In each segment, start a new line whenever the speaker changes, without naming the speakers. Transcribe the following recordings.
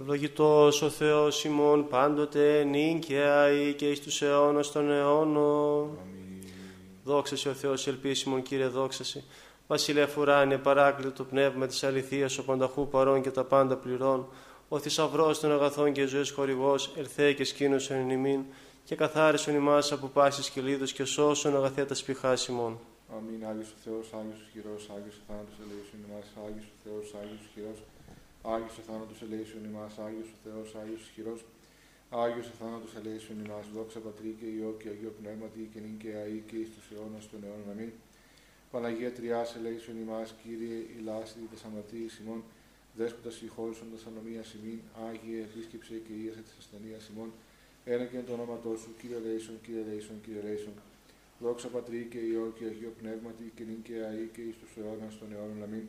Ευλογητός ο Θεός ημών πάντοτε νίκαια ή και εις τους αιώνας των αιώνων.
Αμήν.
Δόξα σε ο Θεός ελπίσιμον Κύριε δόξα σε. Βασιλεύ ουράνιε παράκλητο το πνεύμα της αληθείας ο πανταχού παρών και τα πάντα πληρών. Ο θησαυρός των αγαθών και ζωής χορηγός ελθέ και σκήνωσον εν ημίν και καθάρισον ημάς από πάσης κυλίδος και σώσον αγαθέτα σπιχάς ημών.
Αμήν. Άγιος ο Θεός, Άγιος ο χειρός, Άγιος ο θάνατος ελέησον ημάς, Άγιος ο Θεός, Άγιος ο χειρός, Άγιος ο θάνατος ελέησον ημάς, Άγιος ο Θεός, Άγιος ο χειρός, Άγιος ο θάνατος ελέησον ημάς, δόξα Πατρί και Υιό και Αγίο Πνεύματι και νυν και αεί και εις τους αιώνας των αιώνων. Αμήν. Παναγία Τριάς ελέησον ημάς, Κύριε ηλάστη τας αμαρτίης ημών, δέσποτας συγχώρησον τας ανομίας ημίν, Άγιε επίσκεψε και ίασε της ασθενείας ημών, ένα και εν το όνοματό σου, Κύριε Λέησον, Κύριε Λέησον, Κύριε Λέησον. Δόξα Πατρί και Υιό και Αγίο Πνεύματι και νυν και αεί και εις τους αιώνας των αιώνων. Αμήν.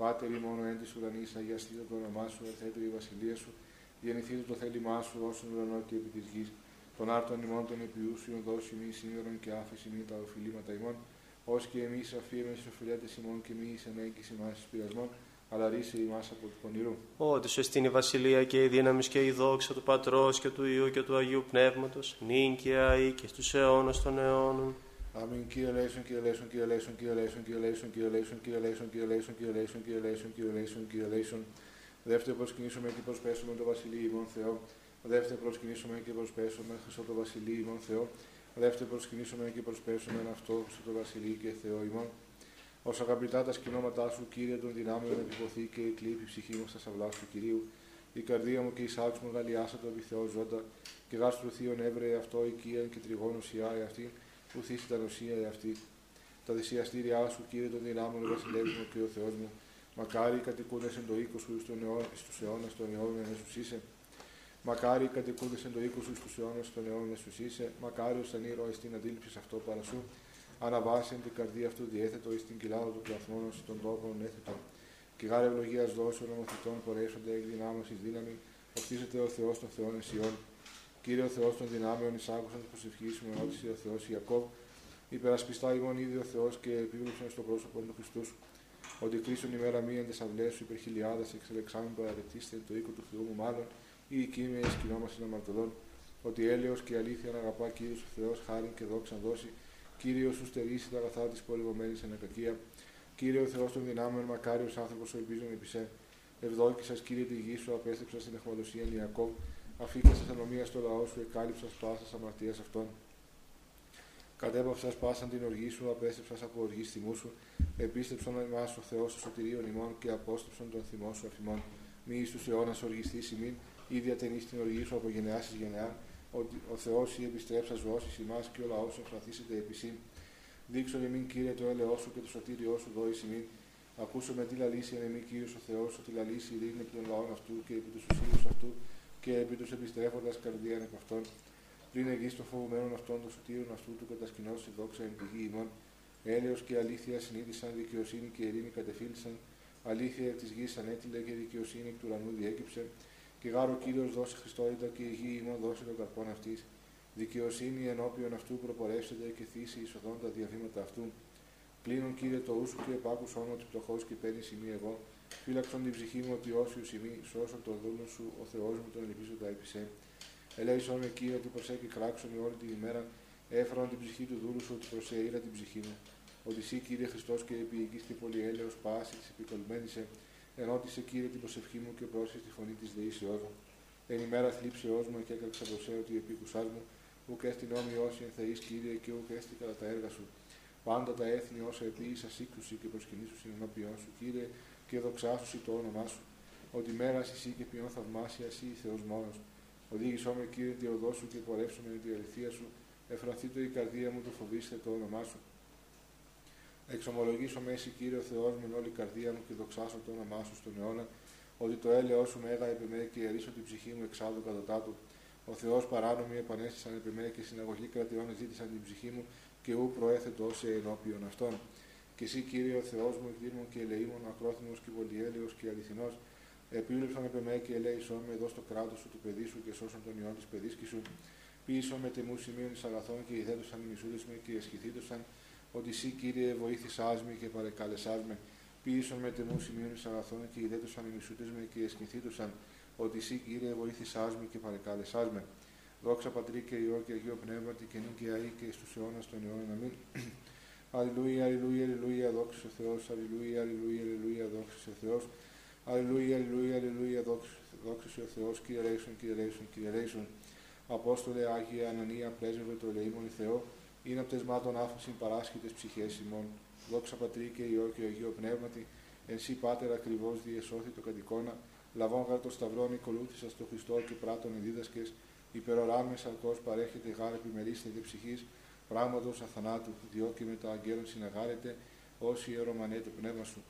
Πάτερ μόνο εν της ουρανής, αγιαστείτε το όνομά σου, ερθέτε η βασιλεία σου, γεννηθείτε το θέλημά σου όσον ουρανό και επί της γης. Τον άρτον ημών των επιούσιων δώσει μη σήμερον και άφηση μη τα οφειλήματα ημών, ως και εμείς αφήρουμε στους οφειλέτες ημών και μη εις ενέγκης ημάς εις πειρασμών, αλλά ρίσε ημάς από του πονηρού.
Ότι σου εστίν η βασιλεία και η δύναμη και η δόξα του Πατρός και του Υιού και του Αγίου Πνεύματος, νυν και αεί και στους αιώνας των αιώνων.
Αμήν. Κύριε Λέησον, Κύριε Λέησον, Κύριε Λέησον, Κύριε Λέησον, Κύριε Λέησον, Κύριε Λέησον, Κύριε Λέησον, Κύριε Λέησον, Κύριε Λέησον, Κύριε Λέησον, Κύριε Λέησον, Κύριε Λέησον. Δεύτερο προσκυνήσουμε και προσπέσουμε το Βασιλείο ημών Θεό. Δεύτερο προσκυνήσουμε και προσπέσουμε Χριστό το Βασιλείο ημών Θεό. Δεύτερο προσκυνήσουμε και προσπέσουμε αυτό Χριστό το Βασιλείο και Θεό ημών. Ω αγαπητά τα σκηνώματά σου, Κύριε των δυνάμεων, επιποθεί και η κλήπη ψυχή μου στα σαυλά του Κυρίου. Η καρδία μου και η σάξη μου γαλιάσα το επιθεώ ζώντα, και γάστρου θείον έβρε αυτό οικία και τριγώνου σιάε αυτή, που θύσεις τα νοσία αυτή. Τα δυσιαστήριά σου, Κύριε των δυνάμεων, βασιλεύει μου και ο Θεός μου. Μακάρι οι κατοικούντες εν το οίκος σου στους αιώνας των αιώνων Ιησούς είσαι. Μακάρι οι κατοικούντες εν το οίκος σου στους αιώνας των αιώνων Ιησούς είσαι. Μακάρι ω τον ήρωα στην αντίληψη αυτό παρά σου. Αναβάσει την καρδία αυτού διέθετο εις την κοιλάδα του πλαθμόνου των τόπων έθετο. Και γάρε ευλογίας δώσεων ομοθετών πορεύσονται εκ δυνάμεω ει δύναμη. Οφτίζεται ο Θεός των Θεών Εσιών. Κύριε ο Θεός των δυνάμεων, εισάγουσαν τη προσευχή σου με ρώτηση ο Θεός Ιακώβ. Υπερασπιστά ημών ήδη ο Θεός και επίβλεψαν στο πρόσωπο του Χριστού. Ότι κρίσουν ημέρα μία εν αυλέ σου υπερχιλιάδα εξελεξάμεν παραδετήστε το οίκο του Θεού μου μάλλον, ή εκεί με σκηνόμαστε αμαρτωλών. Ότι έλεος και αλήθεια να αγαπά κύριος ο Θεός, χάρη και δόξα δώσει. Κύριο σου στερήσει τα αγαθά της πολυβομένη ανακακία. Κύριε ο Θεός των δυνάμεων, μακάριος άνθρωπος ο ελπίζων επί σε. Ευδόκησας, κύριε τη γη σου, απέστρεψα στην εχμαλωσία Ιακώβ. Αφήκασα ανομία στο λαό σου, εκάλυψα πάσα αμαρτία αυτών. Κατέβαυσα πάσαν την οργή σου, απέστρεψα από οργή θυμού σου. Επίστεψαν εμά ο Θεό του σωτηρίων ημών και απόστρεψαν τον θυμό σου αφημών. Μη εις τους αιώνας οργιστή ημίν, ή διατενεί την οργή σου από γενεάς εις γενεά. Ότι ο Θεός ή επιστρέψα ζώσει ημάς και ο λαός σου εμφραθήσεται επί σύν. Δείξω εμήν κύριε το έλεό σου και το σωτήριό σου δόη ημίν. Ακούσω με τι λαλήσει εν εμεί κύριος ο Θεός, ότι λαλήσει ειρήνη επί των λαών αυτού και επί τους ουσίους αυτού και επί τους επιστρέφοντας καρδίαν επ' αυτών. Πριν εγγύς των φοβουμένων αυτών των σωτήρων αυτού του κατασκηνώσει δόξα εν πηγή ημών. Έλεος και αλήθεια συνείδησαν, δικαιοσύνη και ειρήνη κατεφίλησαν. Αλήθεια της γης ανέτειλε και δικαιοσύνη εκ του ουρανού διέκυψε. Και γάρο κύριος δώσει Χριστότητα και η γη ημών δώσει τον καρπόν αυτής. Δικαιοσύνη ενώπιον αυτού προπορεύσεται και θύσει εισοδών τα διαβήματα αυτού. Πλήνων κύριε το ούσου και επάκουσον ότι πτωχός και παίρνει σημεί εγώ. Φύλαξον την ψυχή μου ότι όσιου σημεί, σώσον τον δούλο σου, ο Θεός μου τον ελπίζω τα επισέ. Ελέησον με κύριε ότι προσέκει κράξον όλη την ημέρα, έφερον την ψυχή του δούλου σου ότι προσεήρα την ψυχή μου. Ότι εσύ κύριε Χριστός και επί και πολυέλεο πάσης της επικολμένησε, ενώτησε κύριε την προσευχή μου και πρόσεχε τη φωνή της δεήσεώ μου. Εν ημέρα θλίψεώ μου και έκραξα προσέ ότι επίκουσάς μου, ουκ έστι νόμοι όσοι εν θεείς, κύριε και ουκ έστι κατά τα έργα σου. Πάντα τα έθνη όσα επίησα σύγκρουση και προσκυνήσου συνενώπιον σου, κύριε, και δοξάσου το όνομά σου. Ότι μέρα εσύ και ποιον θαυμάσια εσύ Θεός μόνος. Οδήγησό με κύριε τη οδό σου και πορεύσω με την αληθεία σου. Εφραθεί το η καρδία μου το φοβήστε το όνομά σου. Εξομολογήσω με εσύ κύριε ο Θεός με όλη η καρδία μου και δοξάσω το όνομά σου στον αιώνα. Ότι το έλεό σου μέγα επί με και ερίσω την ψυχή μου εξάδου κατά του. Ο Θεός παράνομοι επανέστησαν επί με και συναγωγή κραταιών εζήτησαν την ψυχή μου και ου προέθεντό σε ενώπιον αυτών. Και εσύ, κύριε ο Θεός μου, οικτίρμων και ελεήμων, μακρόθυμος και πολυέλεος και αληθινός, επίβλεψον επ' εμέ και ελέησόν με δος το κράτος σου τω παιδί σου και σώσον τον υιόν της παιδίσκης σου. Ποίησον μετ' εμού σημείον εις αγαθόν και ιδέτωσαν οι μισούντές με και αισχυνθήτωσαν, ότι εσύ, κύριε, εβοήθησάς με και παρεκάλεσά με. Ποίησον μετ' εμού σημείον εις αγαθόν και ιδέτωσαν οι μισούντές με και αισχυνθήτωσαν, ότι εσύ Κύριε βοήθησάς με και παρεκάλεσάς με. Δόξα Πατρί και Υιό και Αγίο Πνεύματι και νυν και αή και στους αιώνας των αιώνων. Αμήν. Αλληλούια, αλληλούια, αλληλούια, δόξα ο Θεός, αλληλούια, αλληλούια, αλληλούια, δόξα ο Θεός. Αλληλούια, αλληλούια, αλληλούια, δόξα ο Θεός, Κύριε Λέησον, Κύριε Λέησον, Κύριε Λέησον. Απόστολε Άγια Ανανία, πρέσβευε το ελεήμον Θεό, είναι πτεσμάτων άφησιν παράσχητες ψυχές ημών. Δόξα Πατρί και Υιό και Αγίο Πνεύματι, εν σύ Πάτερ ακριβώς διεσώθη το κατοικώνα, λαβών γάρ το σταυρόν οικολούθησα στο Χριστό και πράτων ενδίδασκες, υπεροράμες σαρκός παρέχεται γάρ επιμερίσταται ψυχής, πράγματος αθανάτου, διότι με τα αγγέλων συναγάρεται, όσοι ιερομανέ το πνεύμα σου.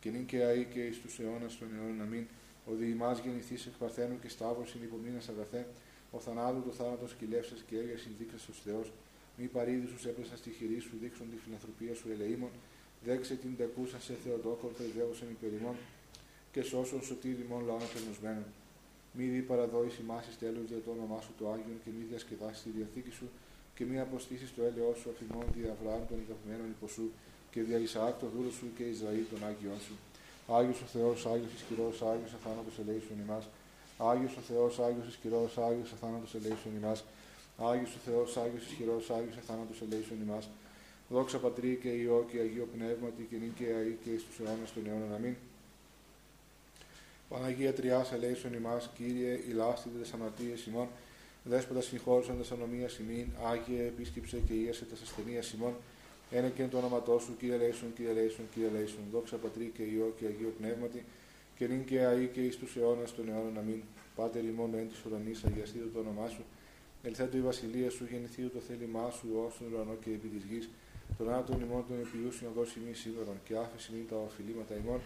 Και νυν και αή και εις τους αιώνας των αιώνων αμήν, ο διημάς γεννηθείς εκ παρθένου και σταύρωσιν υπομείνας αγαθέ, ο θανάτου το θάνατο κυλεύσας και έργα συνδείξας ως Θεός, μη παρήδησους έπεσα στη χειρή σου, δείξον τη φιλανθρωπία σου ελεήμων, δέξε την τεκούσα σε Θεοτόκον, παιδεύωσαν υπερημών, και σώσον σωτήρι μόνο λαών απελνωσμένων. Μη δι παραδόηση ημάσει τέλο για το όνομά σου το Άγιον και μη διασκεδάσεις τη διαθήκη σου και μη αποστήσεις το έλεό σου αφημών δι Αβραάμ των ηγαπημένων υποσού και δια Ισαάκ το δούλο σου και Ισραήλ των Άγιον σου. Άγιος ο Θεός, Άγιος ισχυρό, Άγιος αθάνατος ελέησον ημάς. Άγιος ο Θεός, Άγιος ισχυρό, Άγιος αθάνατος ελέησον ημάς. Άγιος ο Θεός, Άγιος ισχυρό, Άγιος αθάνατος ελέησον ημάς. Δόξα πατρί και ιό και αγίο πνεύματι και νυν και αή και στου αιώνα των αιώνων. Αμήν. Παναγία Τριάς ελέησον ημάς, Κύριε, ηλάστητε τες αμαρτίες ημών, δέσποτας συγχώρησαν τες ανομίας ημίν, Άγιε, επίσκυψε και ίασε τες ασθενείας ημών, ένα και το όνοματό σου, Κύριε Λέησον, Κύριε Λέησον, Κύριε Λέησον, δόξα Πατρί και Υιό και Αγίο Πνεύματι, και νυν και αή και εις τους αιώνας των αιώνων αμήν. Πάτερ ημών εν της ουρανής, αγιαστήτω το όνομά σου, ελθέτω η βασιλεία σου, γεννηθείτε το θέλημά σου, ως τον ουρανό και επί της γης, τον άτομο ημών των επιούσιων δώσει μη σίδωρον και άφηση μη τα οφειλήματα ημών,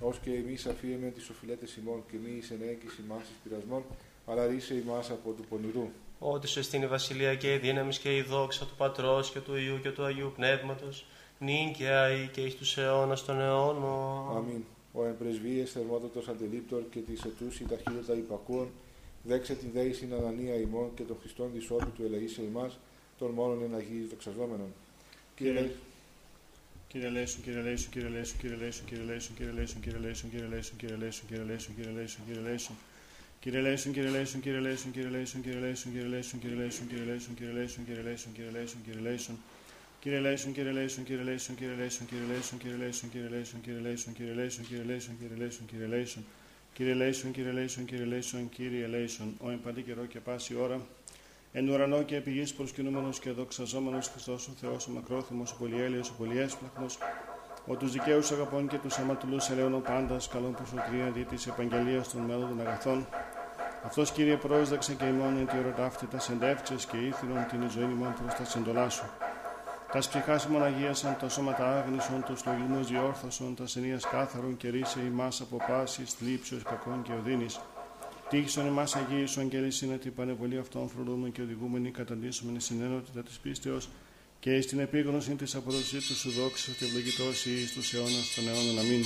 ως και εμείς αφίεμε τις οφειλέτες ημών και μη εις ενέγκυση ημάς εις πειρασμών, αλλά ρίσε ημάς από του πονηρού.
Ότι σου εστίν η βασιλεία και η δύναμη και η δόξα του Πατρός και του Ιού και του Αγίου Πνεύματος, νυν και αή και εις τους αιώνας των αιώνων.
Αμήν. Ο εμπρεσβείες θερμότατος αντιλήπτορ και τη ετούση ταχύτητα υπακούων, δέξε τη δέηση ανανία ημών και τον Χριστόν δισόπι του ελεήσε ημάς, των μόνον εναγίης δοξαζόμενων.
Κύριε Λέησον, Κύριε Λέησον, Κύριε Λέησον, Κύριε Λέησον, Κύριε Λέησον, Κύριε Λέησον, Κύριε Λέησον, Κύριε Λέησον, Κύριε Λέησον, Κύριε Λέησον, Κύριε Λέησον, Κύριε Λέησον, Κύριε Λέησον. Κύριε Λέησον, Κύριε Λέησον, Κύριε Λέησον, Κύριε Λέησον, Κύριε Λέησον, Κύριε Λέησον, Κύριε Λέησον, Κύριε Λέησον, Κύριε Λέησον, Κύριε Λέησον, Κύριε Λέησον, Κύριε Λέησον. Κύριε Λέησον, Κύριε Λέησον, Κύριε Λέησον, Κύριε Λέησον, Κύριε Λέησον, Κύριε Λέησον, Κύριε Λέησον, Κύριε Λέησον, Κύριε Λέησον, Κύριε Λέησον, Κύριε Λέησον, Κύριε Λέησον, Κύριε Λέησον, Κύριε Λέησον, Κύριε Λέησον, ο εμπαντή καιρό και πάση ώρα, Εν ουρανό και επί γης προσκυνούμενος και δοξαζόμενος Χριστός ο Θεός, ο μακρόθυμος, ο πολυέλαιος, ο πολυέσπλαχνος, ο τους δικαίους αγαπών και τους αμαρτωλούς ελαιών ο πάντας, καλών προσωτρία δι της επαγγελίας των μέλων των αγαθών. Αυτός κύριε πρόσδεξε και ημών τη ερωτάφτητα συντεύξε και ήθελον την ζωή μου προς τα συντολά σου. Τα ψυχά σου μοναγίασαν τα σώματα άγνησον, το στογινό διόρθωσον, τα σενεία κάθαρον και ρίσε ημάς από πάσης, θλίψεω κακών και οδύνης. Τύχησον εμά αγίησον και λύσινα την πανεβολή αυτών φροντούμεν και οδηγούμενοι καταντήσομενη συνένοτητα της πίστεως και στην επίγνωση της αποδοσή του σου δόξα και ευλογητός ή στου αιώνας των αιώνων αμήν.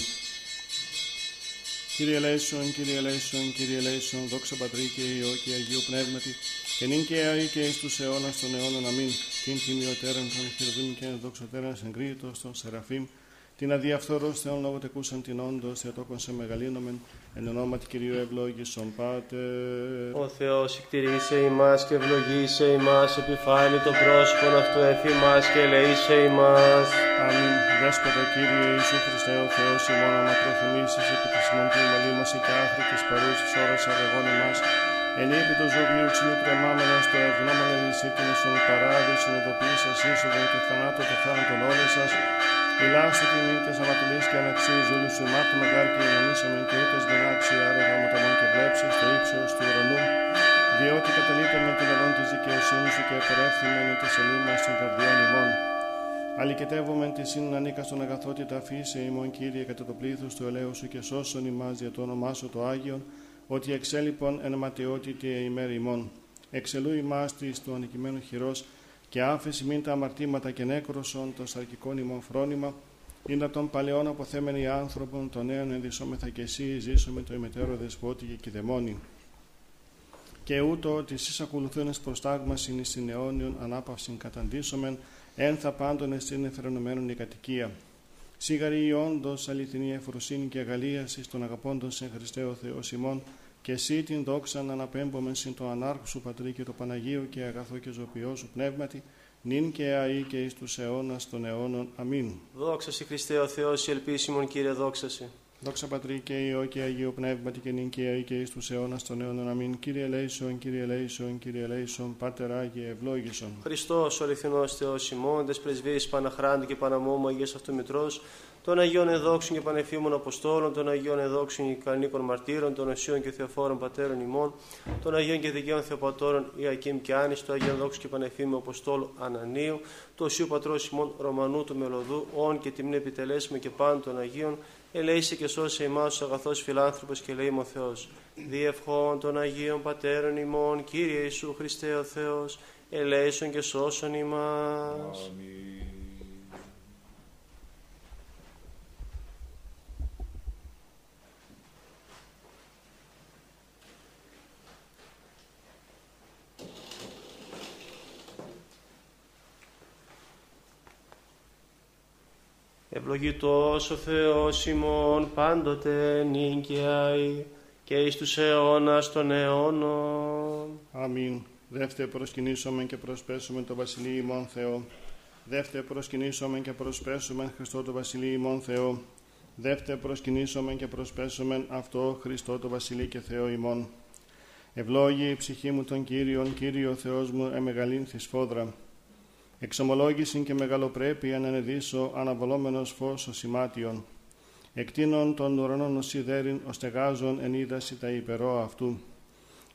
Κύριε Λέησον, Κύριε Λέησον, Κύριε Λέησον, δόξα Πατρί και Υιό και Αγίου Πνεύματι, και νυν και αή και εις τους αιώνας των αιώνων. Αμήν. Την τιμιωτέραν των χειροβήμ και δοξωτέραν εγκρίτως των Σεραφείμ, την αδιαφθορός Θεόν λόγω τεκούσαν την όντως, θεατόκον σε μεγαλύνομεν, εν ονόματι Κυρίου ευλόγησον Πάτερ.
Ο Θεός εκτηρήσε ημάς και ευλογήσε ημάς, επιφάνει το πρόσωπον αυτού εφημάς και ελεήσε ημάς.
Αμήν. Δέσποτα Κύριε Ιησού Χριστέ ο Θεός ημών μακροθυμήσεις επί της ημών του ημαλήμας και άχρη της παρούσης ώρας αγαγών ημάς, εν ύπη του ζωγίου ξυλού τρεμάμενος το ευγνώμονε νησίτινος στον παράδεισον ειδοποίησας είσοδον και θανάτω το θάνατον όλες σας, Μιλάστε και τη αμαρτυλίε και αναξίζει ζούλου του εμά του μεγάλου και γεννήσαμε και ούτες σμενάξει άρωγα μεταμών και βλέψεις στο ύψος του ουρανού. Διότι καταλείπαμε την αγών της δικαιοσύνης σου και επερέφθημεν τη σελήμα στην καρδιά ημών. Αλικετεύομαι τη σύνουν ανήκας στον αγαθό και τα αφήσε ημών κύριε κατά το πλήθος του ελαίου σου και σώσον ημάς το όνομά σου το Άγιον, ότι εξέλιπον εν ημέρη ημών. Εξελού ημάστη στο του ανικημένου χειρός, και άφεση μην τα αμαρτήματα και νέκροσον το σαρκικών ημών φρόνημα, είναι των παλαιών αποθέμενοι άνθρωπον, των νέων ενδυσόμεθα και εσύ, ζήσαμε το ημετέρω δεσπότη και κηδεμόνι. Και ούτω ότι εσείς ακολουθούν προστάγμας είναι στην αιώνιον ανάπαυσιν καταντήσομεν, εν θα πάντων εστίν εφερενωμένων η κατοικία. Σίγαρη η όντως αληθινή εφροσύνη και αγαλίασης των αγαπώντων σε Χριστέ ο Θεός ημών, και εσύ την δόξα να αναπέμπομεν συν το ανάρχου σου Πατρί και το Παναγίο και αγαθό και ζωπιό σου πνεύματι, νυν και αή και εις τους αιώνας των αιώνων. Αμήν.
Δόξα σε Χριστέ ο Θεός, η ελπίσιμον Κύριε, δόξα σε.
Δόξα Πατρί και Υιό και Αγίο Πνεύματι και νυν και αή και εις τους αιώνας των αιώνων. Αμήν. Κύριε ελέησον, Κύριε ελέησον, Κύριε ελέησον, Πάτερ Άγιε ευλόγησον.
Χριστός ο αληθινός Θεός ημών, τες πρεσβείες Παναχράντου και Παναμόμου Αγίας Αυτού Μητρός, των Αγίων Εδόξων και Πανεφήμων Αποστόλων, των Αγίων Εδόξων και Κανίκων Μαρτύρων, των Οσίων και Θεοφόρων Πατέρων ημών, των Αγίων και Δικαίων Θεοπατώρων Ιακήμ και Άνης, του Αγίων Δόξου και Πανεφήμου Αποστόλου Ανανίου, του Οσίου Πατρός ημών Ρωμανού του Μελωδού, όν και τιμήν επιτελέσουμε και πάντων των Αγίων, ελέησε και σώσε ημάς ο αγαθός φιλάνθρωπος και λέει ο Θεός. Διευχών των Αγίων Πατέρων ημών, Κύριε Ιησού Χριστέ ο Θεός, ελέησον και σώσον ημάς.
Αμήν.
Ευλογητός ο Θεός ημών πάντοτε νίκαιαη και εις τους αιώνας των αιώνων.
Αμήν. Δεύτε προσκυνήσομεν και προσπέσουμε το Βασιλείο ημών Θεό. Δεύτε προσκυνήσομεν και προσπέσουμε Χριστό το Βασιλείο ημών Θεό. Δεύτε προσκυνήσομεν και προσπέσουμε αυτό Χριστό το Βασιλείο και Θεό ημών. Ευλόγη η ψυχή μου τον Κύριον, Κύριο Θεός μου, εμεγαλύνθη φόδρα. Εξομολόγηση και μεγαλοπρέπεια να ενεδίσω αναβολόμενος φως ο σημάτιον. Εκτείνων των ουρανών ο σιδέριν, ο στεγάζων εν είδαση τα υπερό αυτού.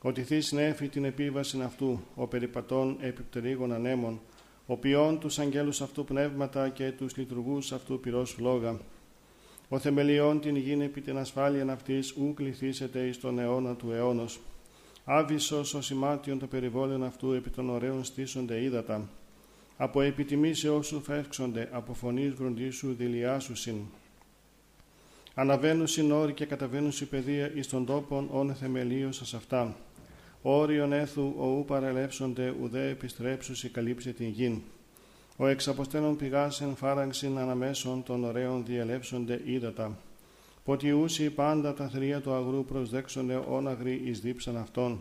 Ότι θείς νέφη την επίβαση αυτού, ο περιπατών επιπτερίγων ανέμων, ο ποιόν τους αγγέλους αυτού πνεύματα και τους λειτουργούς αυτού πυρός φλόγα. Ο θεμελιών την γην επί την ασφάλεια αυτής ου κληθήσετε εις τον αιώνα του αιώνος. Άβυσος ο σημάτιον το περιβόλαιο αυτού επί των ωραίων στήσονται ύδατα. Από επιτιμήσεώς σου φεύξονται, από φωνής βροντίσου δηλιάσουσιν. Αναβαίνουν όροι και καταβαίνουν παιδεία εις των τόπων όν θεμελίωσας αυτά. Όριον έθου ο ου παρελεύσονται ουδέ επιστρέψουσι καλύψε την γην. Ο εξαποστέλων πηγάσεν φάραγξιν αναμέσων των ωραίων διελεύσονται ύδατα. Ποτιούσι πάντα τα θρία του αγρού προσδέξονται όναγροι εις δίψαν αυτών.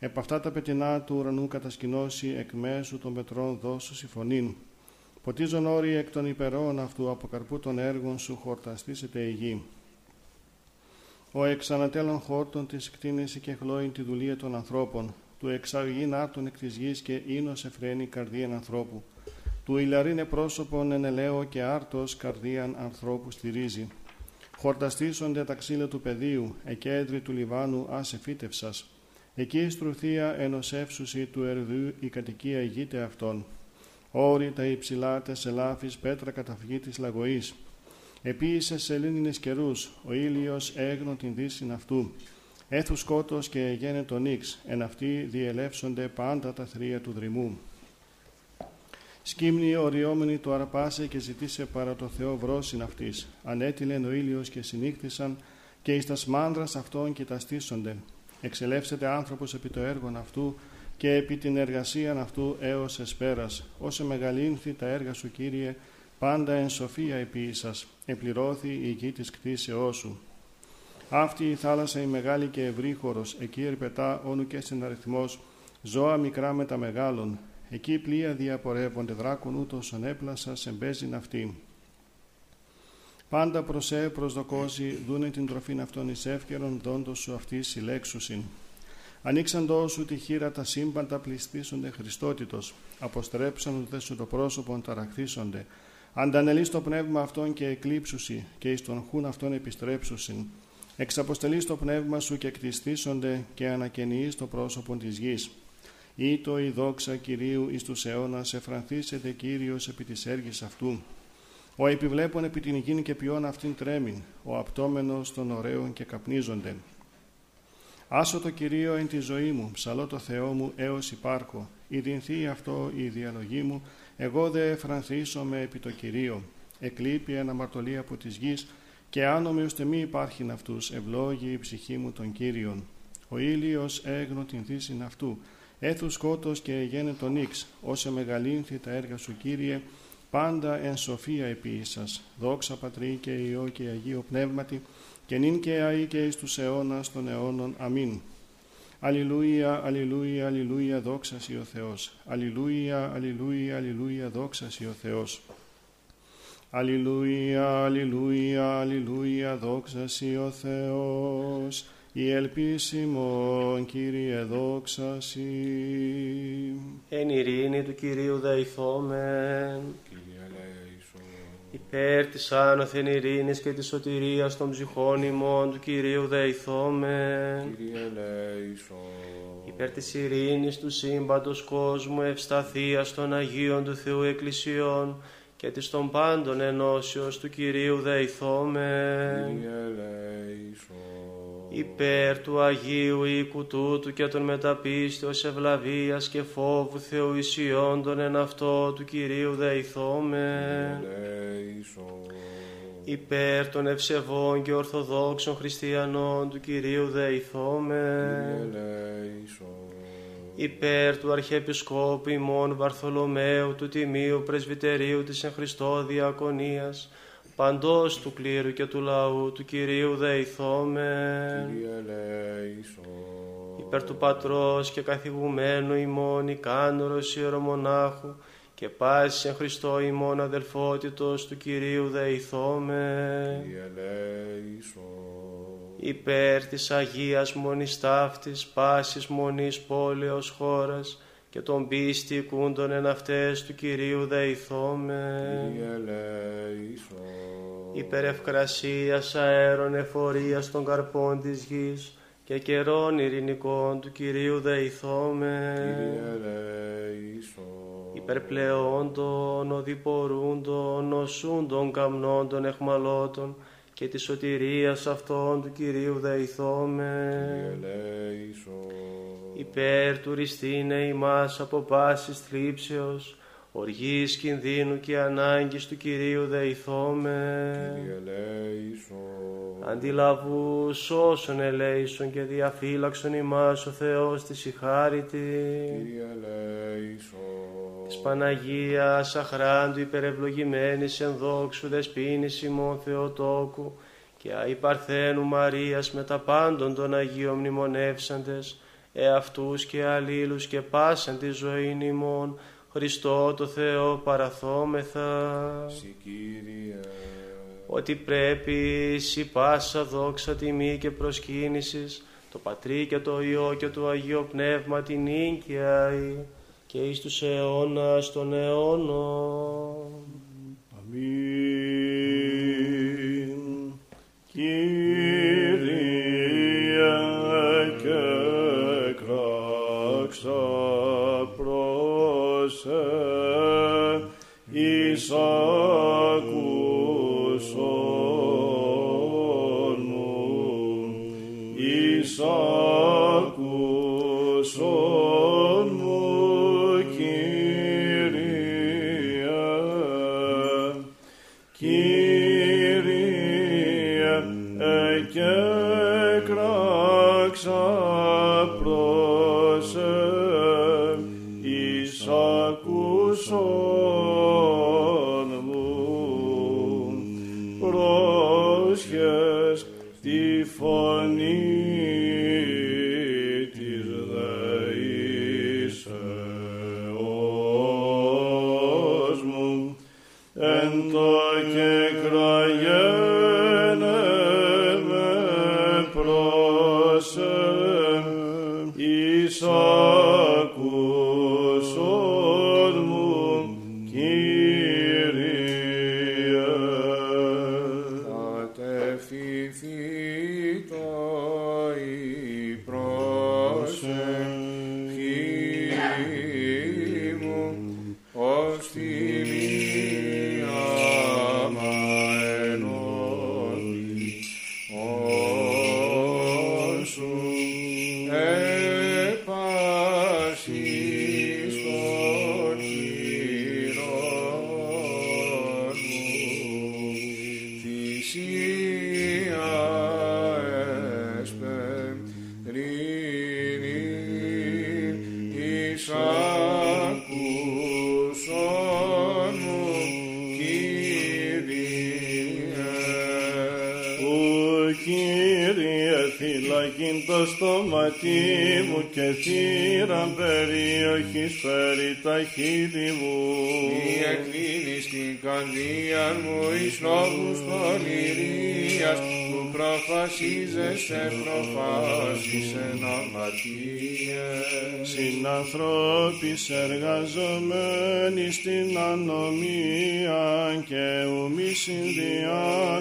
Επ' αυτά τα πετεινά του ουρανού κατασκηνώσει εκ μέσου των πετρών δώσου συμφωνήν. Ποτίζον όροι εκ των υπερών αυτού από καρπού των έργων σου χορταστήσετε η γη. Ο εξανατέλων χόρτων της κτίνεση και χλώει τη δουλεία των ανθρώπων, του εξαγγήν άρτων εκ της γης και ίνος εφραίνει καρδίαν ανθρώπου. Του ηλαρίνε πρόσωπον ενελαίο και άρτος καρδίαν ανθρώπου στηρίζει. Χορταστήσονται τα ξύλα του πεδίου, εκέντρη του Λιβάνου άσε φύτευσας. Εκεί στρουθία ενωσεύσουση του ερδού η κατοικία ηγείται αυτών. Όρη τα υψηλά τεσελάφης πέτρα καταφυγή της λαγωής. Επίησε σε λίνινες καιρούς, ο ήλιος έγνω την δύση αυτού. Έθους σκότος και γένε τον ίξ, εν αυτοί διελεύσονται πάντα τα θρία του δρυμού. Σκύμνη οριόμενη το αρπάσε και ζητήσε παρά το Θεό βρόσιν αυτής. Ανέτειλεν ο ήλιος και συνήχθησαν και εις τα σμάνδρας αυτών κοιταστήσονται. Εξελεύσετε άνθρωπος επί το έργον αυτού και επί την εργασία αυτού έως εσπέρας. Όσε μεγαλύνθη τα έργα σου, Κύριε, πάντα εν σοφία επί σας, επληρώθη η γη της κτήσεώς σου. Αυτή η θάλασσα η μεγάλη και ευρύχωρος, εκεί ερπετά όνου και συναριθμός, ζώα μικρά με τα μεγάλων. Εκεί πλοία διαπορεύονται δράκων ούτως ανέπλασα σε μπέζιν αυτή. Πάντα προσέ προσδοκώσει, δούνε την τροφήν αυτών εις εύκαιρον δόντος σου αυτή συλλέξουσιν. Ανοίξαντό σου τη χείρα τα σύμπαντα πληστήσονται Χριστότητος, αποστρέψαν δε σου το πρόσωπο ταραχθήσονται. Αντανελείς το πνεύμα αυτών και εκλείψουσι και εις τον χούν αυτών επιστρέψουσιν. Εξαποστελείς το πνεύμα σου και εκτιστήσονται και ανακαινείς το πρόσωπο της γης. Ήτο η δόξα Κυρίου εις τους αιώνας εφρανθήσετε Κύριος επί της έργης αυτού. Ο επιβλέπων επί την υγιήν και ποιόν αυτήν τρέμην, ο απτόμενος των ωραίων και καπνίζονται. Άσο το Κυρίο εν τη ζωή μου, ψαλώ το Θεό μου έως υπάρχω. Ιδινθεί αυτό η διαλογή μου, εγώ δε με επί το Κυρίο. Εκλείπει αναμαρτωλή από της γης και άνομοι ώστε μη υπάρχειν αυτούς, ευλόγη η ψυχή μου των Κύριων. Ο ήλιος έγνω την δύση αυτού, έθους σκότος και γένε τον ίξ, όσε μεγαλύνθη τα έργα σου Κύριε, πάντα εν σοφία επί σας. Δόξα Πατρί και Υιό και Αγίο Πνεύματι,
και νυν και αεί και εις τους αιώνας των αιώνων. Αμήν. Αλληλούια, αλληλούια, αλληλούια, δόξα Σοι ο Θεός. Αλληλούια, αλληλούια, αλληλούια, δόξα Σοι ο Θεός. Αλληλούια, αλληλούια, αλληλούια, δόξα Σοι ο Θεός. Η ελπίσιμον, Κύριε, δόξα Σοι.
Εν ειρήνη του Κυρίου δεηθόμεν.
Κύριε ελέησον.
Υπέρ της άνωθεν ειρήνης και της σωτηρίας των ψυχών ημών του Κυρίου δεηθόμεν.
Κύριε ελέησον.
Υπέρ της ειρήνης του σύμπαντος κόσμου ευσταθίας των Αγίων του Θεού Εκκλησιών και της των πάντων ενώσεως του Κυρίου δεηθόμεν.
Κύριε ελέησον.
Υπέρ του Αγίου οίκου τούτου και των μεταπίστεως ευλαβίας και φόβου Θεού ισιόντων εν αυτό του Κυρίου δεηθόμεν.
Ελέησον.
Υπέρ των ευσεβών και ορθοδόξων χριστιανών του Κυρίου δεηθόμεν.
Κύριε ελέησον.
Υπέρ του Αρχιεπισκόπου ημών Βαρθολομαίου του Τιμίου Πρεσβυτερίου της εν Χριστώ Διακονίας, παντός του κλήρου και του λαού του Κυρίου δεηθόμεν.
Κύριε ελέησον.
Υπέρ του Πατρός και καθηγουμένου ημών ικάνωρος ιερομονάχου και πάσης εν Χριστώ ημών αδελφότητος του Κυρίου δεηθόμεν.
Κύριε ελέησον.
υπέρ της Αγίας Μονής Ταύτης, πάσης Μονής πόλεως χώρας και των πίστη οικούντων εν αυτές του Κυρίου δεηθόμεν.
Κύριε ελέησον.
Υπέρ ευκρασίας αέρων εφορίας των καρπών της γης και καιρών ειρηνικών του Κυρίου δεηθόμεν.
Κύριε ελέησον.
Υπέρ πλεόντων, οδηπορούντων, νοσούντων καμνών των εχμαλώτων και της σωτηρίας αυτών του Κυρίου δεηθόμεν.
Κύριε ελέησον.
Υπέρ του ριστήνε ημάς από πάσης θλίψεως, οργής κινδύνου και ανάγκης του Κυρίου δεηθόμεν.
Κύριε ελέησον.
Αντιλαβούς όσων ελέησον και διαφύλαξον ημάς ο Θεός της ηχάρητη.
Κύριε ελέησον.
Της Παναγίας αχράντου υπερευλογημένης εν δόξου δεσπίνης ημών Θεοτόκου και αϊ Παρθένου Μαρίας με τα πάντων των Αγίων μνημονεύσαντες, εαυτούς και αλλήλους και πάσαν τη ζωή ημών, Χριστό το Θεό παραθόμεθα,
Συ Κύριε.
ότι πρέπει σι πάσα δόξα τιμή και προσκύνησης, το Πατρί και το Υιό και το Αγίο Πνεύμα την ίγκαια και εις τους αιώνας των αιώνων.
Αμήν. Κύριε κράξα προσε εις ακούσον μου, εις ακούσον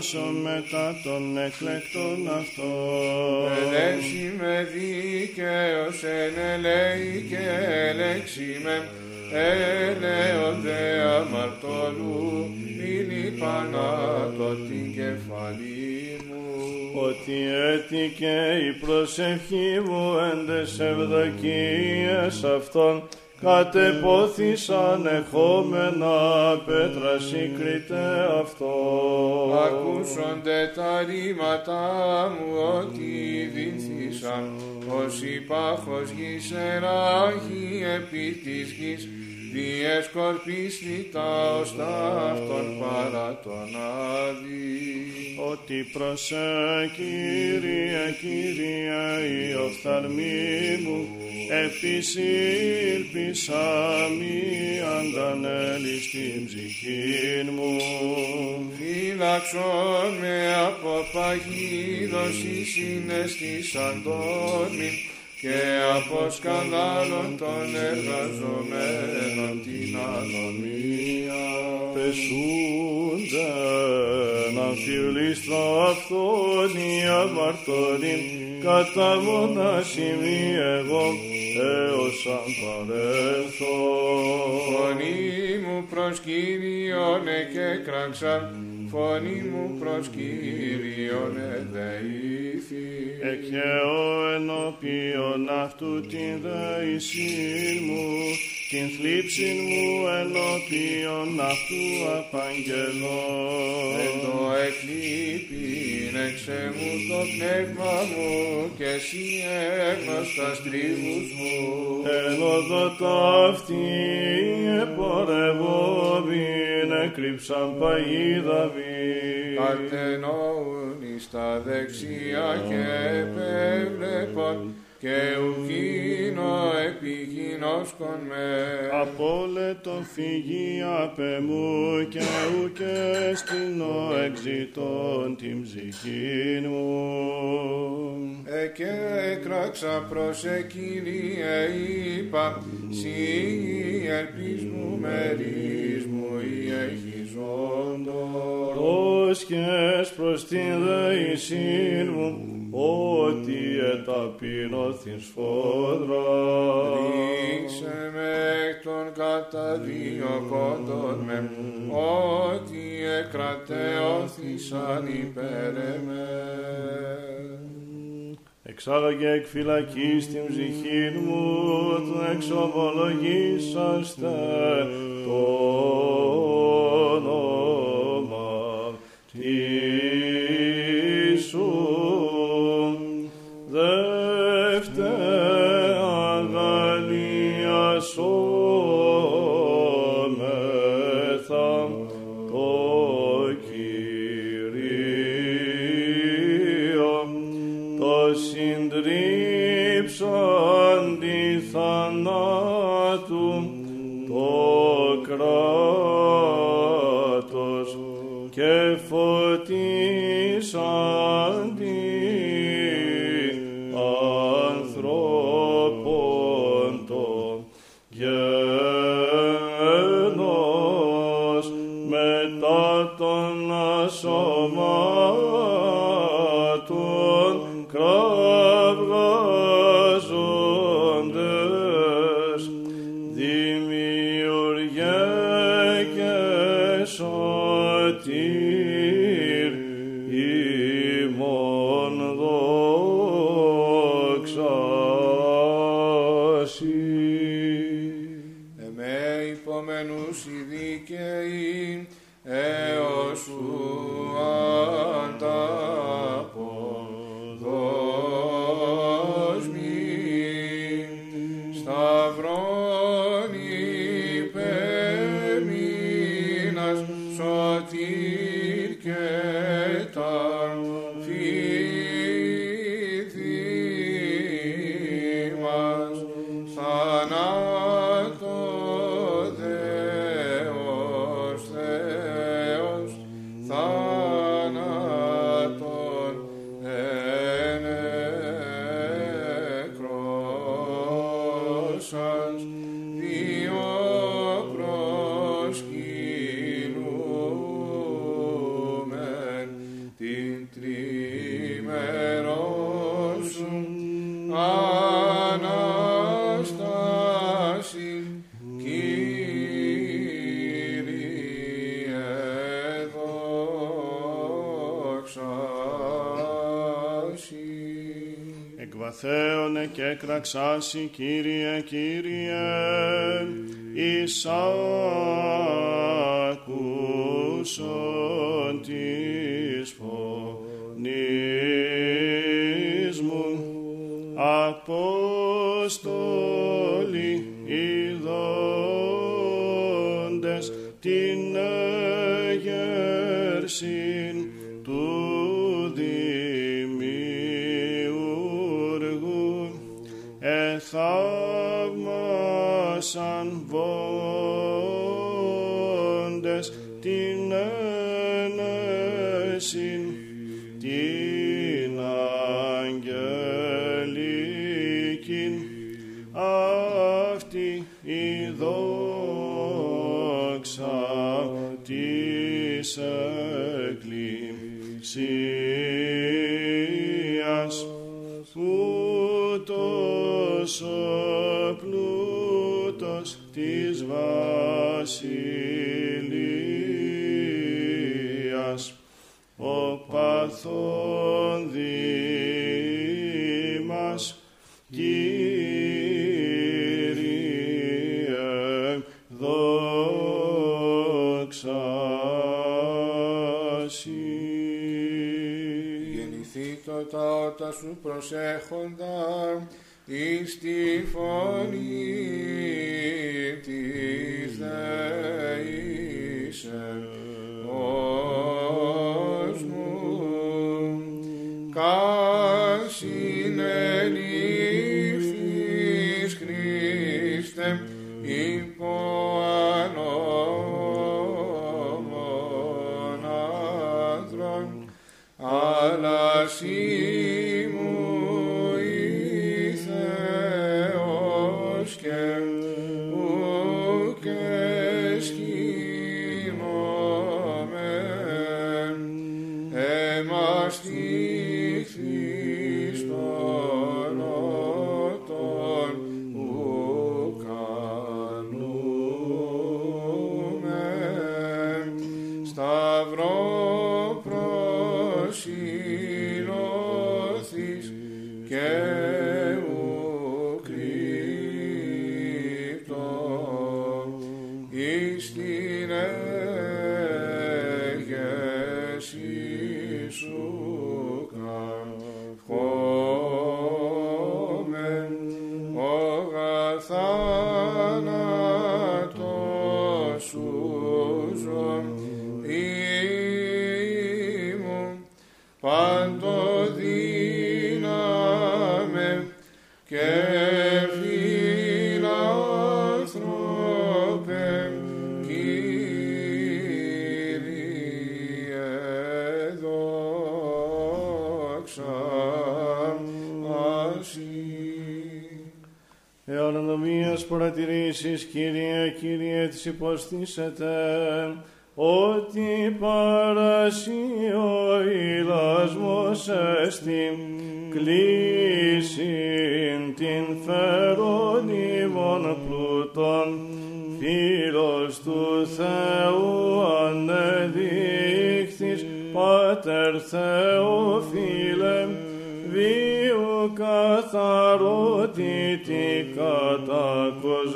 συνδυάσω μετά των εκλεκτών αυτών.
Ελέξη με δίκαιος εν ελέη και έλεξη με ελέοντε αμαρτωλού μη πανάτο την κεφαλή μου.
ότι έτυχε η προσευχή μου έντες ευδοκίες αυτών κατεπόθησαν εχόμενα πέτρα σύγκριτε αυτό.
Ακούσονται τα ρήματα μου ότι δίνθησαν ως υπάχος γης εράχη επί της γης διεσκορπίστη τα οστά αυτών παρά τον άδει.
Ότι προσέ Κύριε, Κύριε, η οφθαλμή μου, επισύρπησα μη αντανέλη στην ψυχή μου.
Φύλαξον με από παγίδωση συναισθήσαντων μην και από σκανδάλων των εργαζομένων την ανομία.
Πεσούνται να φιλίστρο αυτόν η αμαρτωρήν κατά μονάσιμη εγώ έως αν παρέλθω.
Φωνή μου προς Κύριον εκέκραξαν, φωνή μου προς Κύριον εδεήθη.
Εκαιώ ενώπιον αυτού την δέησή μου, την θλίψη μου ενώπιον αυτού απαγγελώ.
Εν το εκλείπειν εξε μου το πνεύμα μου και εσύ έγνωστα στρίβους μου.
Εν οδό ταύτη επορευόμην έκρυψαν παγίδαβη.
Κατενόουν εις τα δεξιά και επέβλεπον και ουκίνο επιγίνωσκον με.
Απόλετο φυγή απ' μου και ουκε στεινώ εξητών την ψυχήν μου.
Εκέ έκραξα προς εκείνη είπα, σύ η ελπίς μου μερίς μου η εχιζόντος.
Πρόσχες προς την δεησήν μου, ότι εταπεινώθην σφόδρα.
Ρίξε με εκ των καταδιωκόντων με, ότι εκρατεώθησαν υπέρ εμέ.
Εξάγαγε εκ φυλακής την ψυχή μου, του εξομολογήσαστε το
na
άνε και κραξάσι, Κύριε, Κύριε, εις άκουσον δόξα Συ.
Γεννηθεί το τα ότα σου προσέχοντα εις τη φωνή της δεήσεως
παρατηρήσεις, Κύριε, Κύριε, της υποστήσετε, ότι παρασύ ο ηλασμός εστιν κλείσιν την φερονίμων πλούτων, φίλος του Θεού ανεδείχθης, Πάτερ Θεοφίλε, βίου καθαρότητη κατακοσγούμενος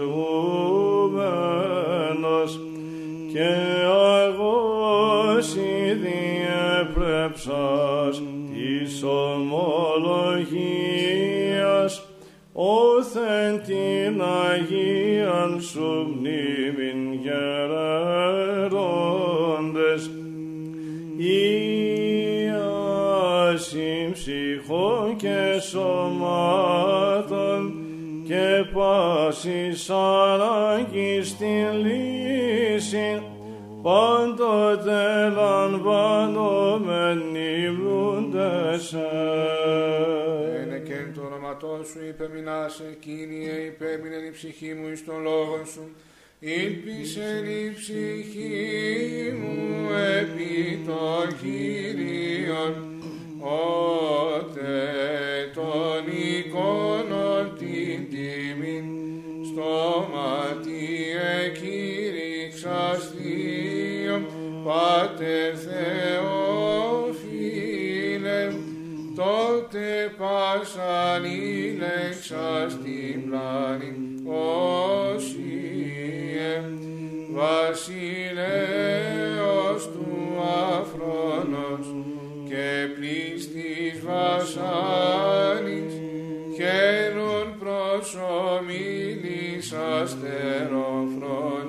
έπρεψας της ομολογίας όθεν την Αγίαν σου μνήμην γερέροντες Ιάσιμ ψυχών και σωμάτων και πάσης ανάγκης στην λύση πάντοτε λαμβανόμενοι
το όνοματό σου υπεμεινάσε, Κύριε, υπέμεινεν η ψυχή μου εις τον λόγο σου. Ήλπισεν η ψυχή μου επί των Κύριων, ότε των εικόνων την τιμήν, στο μάτι εκήρυξας Θείο, Πάτερ Θεόφιλε, τότε πάσαν ήλεξ την πλάνη, όσιε, βασιλέος του αφρόνος και πλήστης βασάνης, χαίρον προσωμίλης αστεροφρονήματι,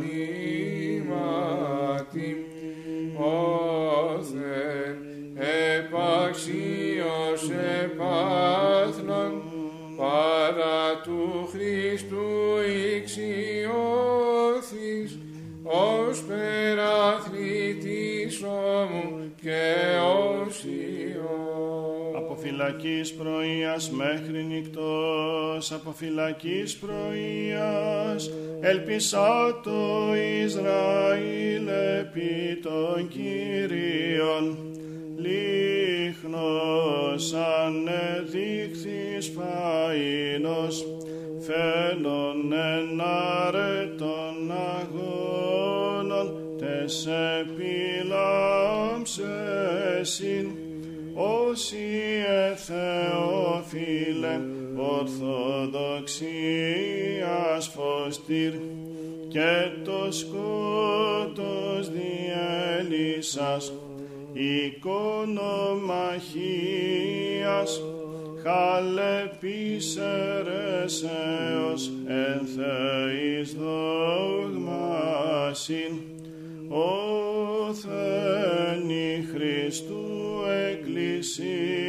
του Χριστού ηξιώθης ως περαθλητής όμου και ως Υιός.
Από φυλακής πρωίας μέχρι νυχτός, από φυλακής πρωίας, ελπισά το Ισραήλ επί των Κυρίων. Λίχνος ανεδείχθης φαΐνος, φαίνον εν αρετών αγώνων, τες επιλάμψεσιν, όσοι εθεόφιλε ορθοδοξίας φωστήρ. Και το σκότος διέλυσας εικονομαχίας χαλεπής αιρεσέως εν θεής δόγμασιν όθενη Χριστού Εκκλησία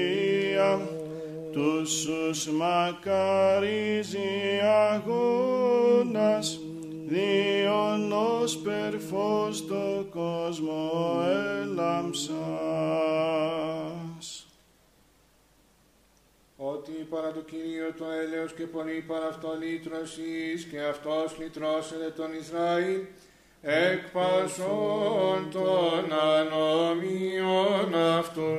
τους μακαρίζει αγώνας διονός περφός το κόσμο έλαμψας.
Ότι παρά το Κύριο το έλεος και πολύ παρά αυτό λύτρωσης και αυτός λυτρώσεται τον Ισραήλ εκ πασών των ανομίων αυτού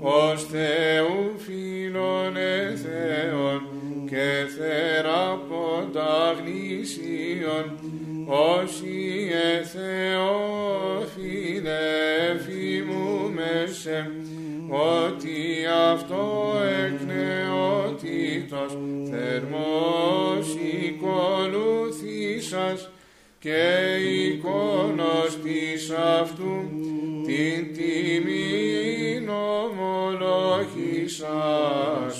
ως Θεού φίλων εθέων και θεραπόντα γνήσιον όσοι εθεόφιλε εφημούμεσαι ότι αυτό εκ νεότητος θερμός οικολουθήσας και εικόνος της αυτού την τιμή ομολόγησας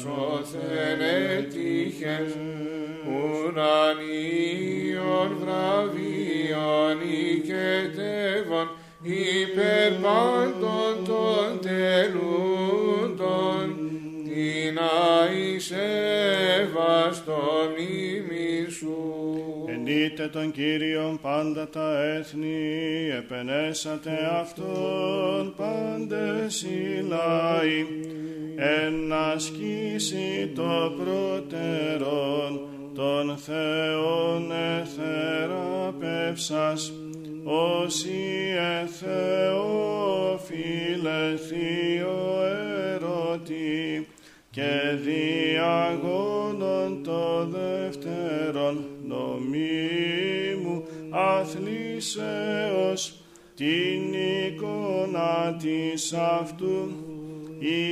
όθεν έτυχες ουρανίων βραβείων οικετεύων υπέρ πάντων των τελούντων αησέβαστο μνήμη σου.
Ενείτε τον Κύριον πάντα τα έθνη, επενέσατε Αυτόν πάντες οι λαοί, εν ασκήσει το προτερόν, τον Θεόν εθεραπεύσας, όσοι εθεόφιλε θείο ερωτή, και διαγώνων το δεύτερον νομίμου αθλήσεως την εικόνα της αυτού.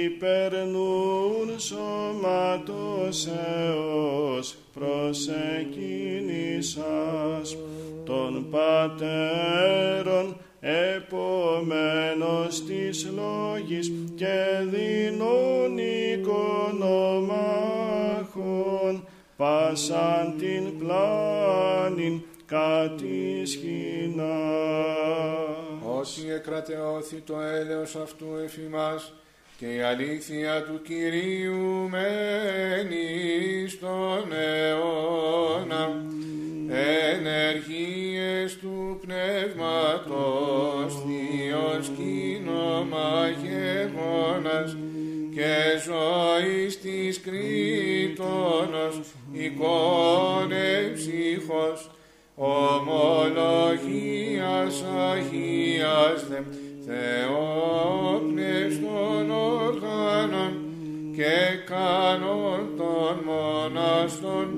Υπερνούν σωματώσεως προς εκείνησας των πατέρων επομένως της λόγης και δεινών οικονομάχων πάσαν την πλάνην κατησχυνά.
Όσοι εκρατεώθη το έλεος αυτού εφημάς και η αλήθεια του Κυρίου μένει στον αιώνα. Ενεργίες του Πνεύματος, Θείος κοίνομα γεγόνας και ζωής της Κρήτονος, εικόνε ψύχος, ομολογίας Αγίας δε, Θεόπνευστον οργάνων και κανόν των μοναστών,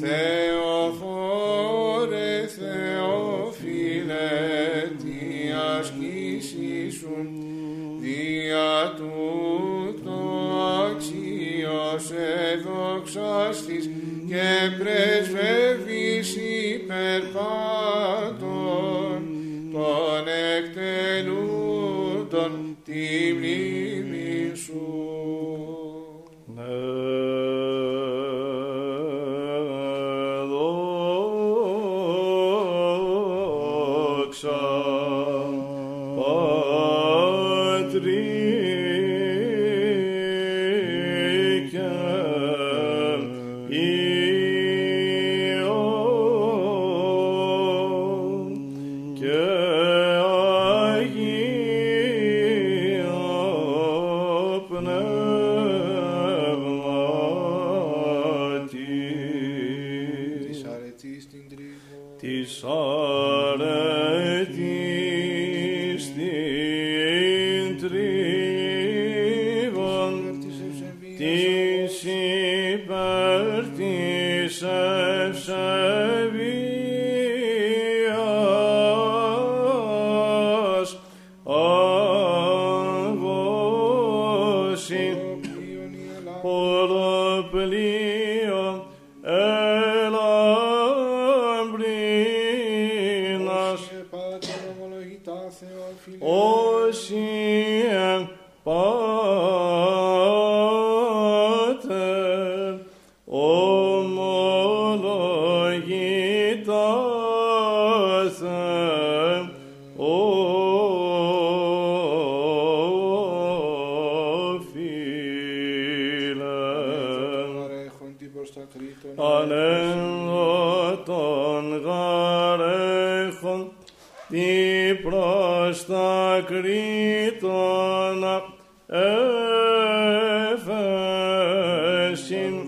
Θεοφόρε σε δοξάστης και
πρεσβεύει υπερπάς.
παρέχον
τι προς τα κρήτωνα
εφέσιν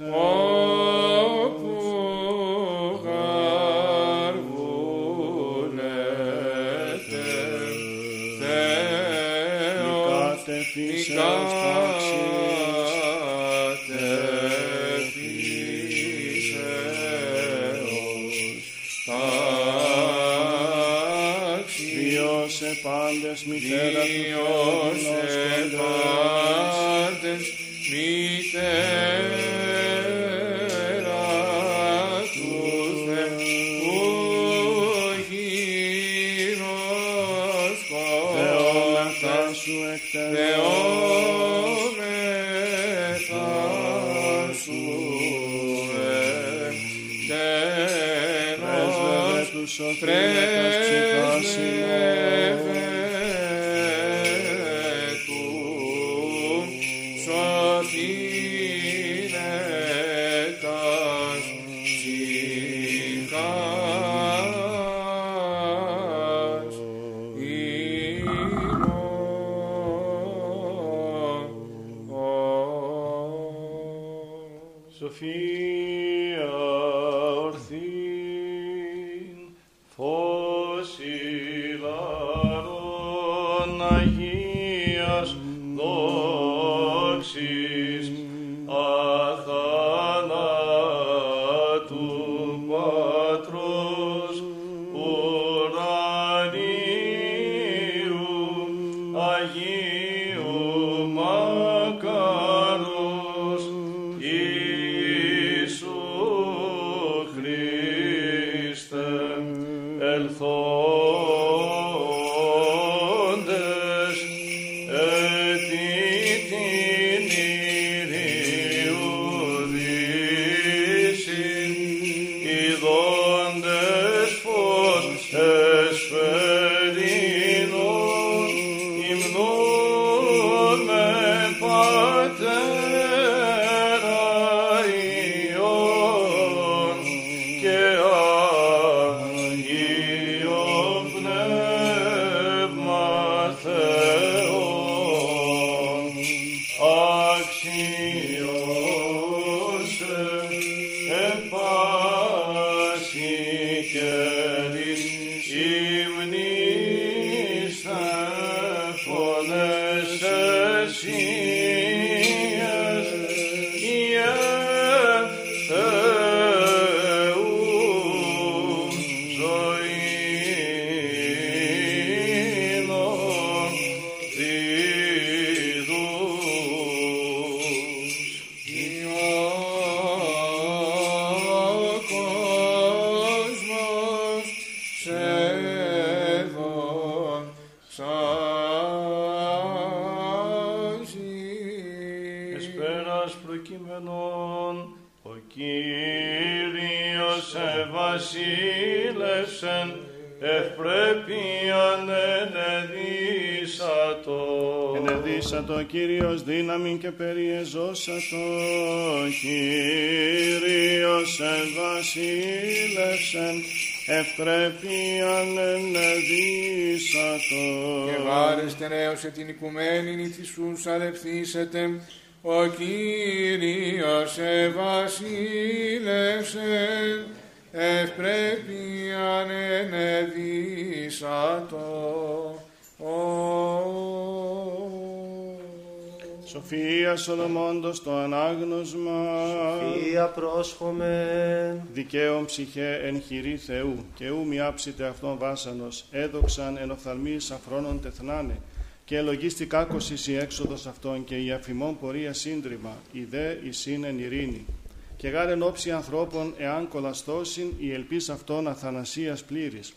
Oh. Uh. ευτρεπίαν ενεδίσατο. Και
βάρεστε σε την οικουμένη θυσούς αλευθύσετε, ο Κύριος ευασίλευσε, ευπρέπειαν ενεδίσατο. Σοφία Σολομώντος το ανάγνωσμα.
Σοφία πρόσχομεν.
Δικαίων ψυχέ εν χειρή Θεού, και ου μη άψητε αυτόν βάσανος, έδοξαν εν οφθαλμής αφρόνων τεθνάνε, και ελογίστη κάκωσης η έξοδος αυτών και η αφημών πορεία σύντριμα, η δε η σύν εν ειρήνη. Και γάρεν όψη ανθρώπων εάν κολαστώσιν η ελπίς αυτών αθανασίας πλήρης,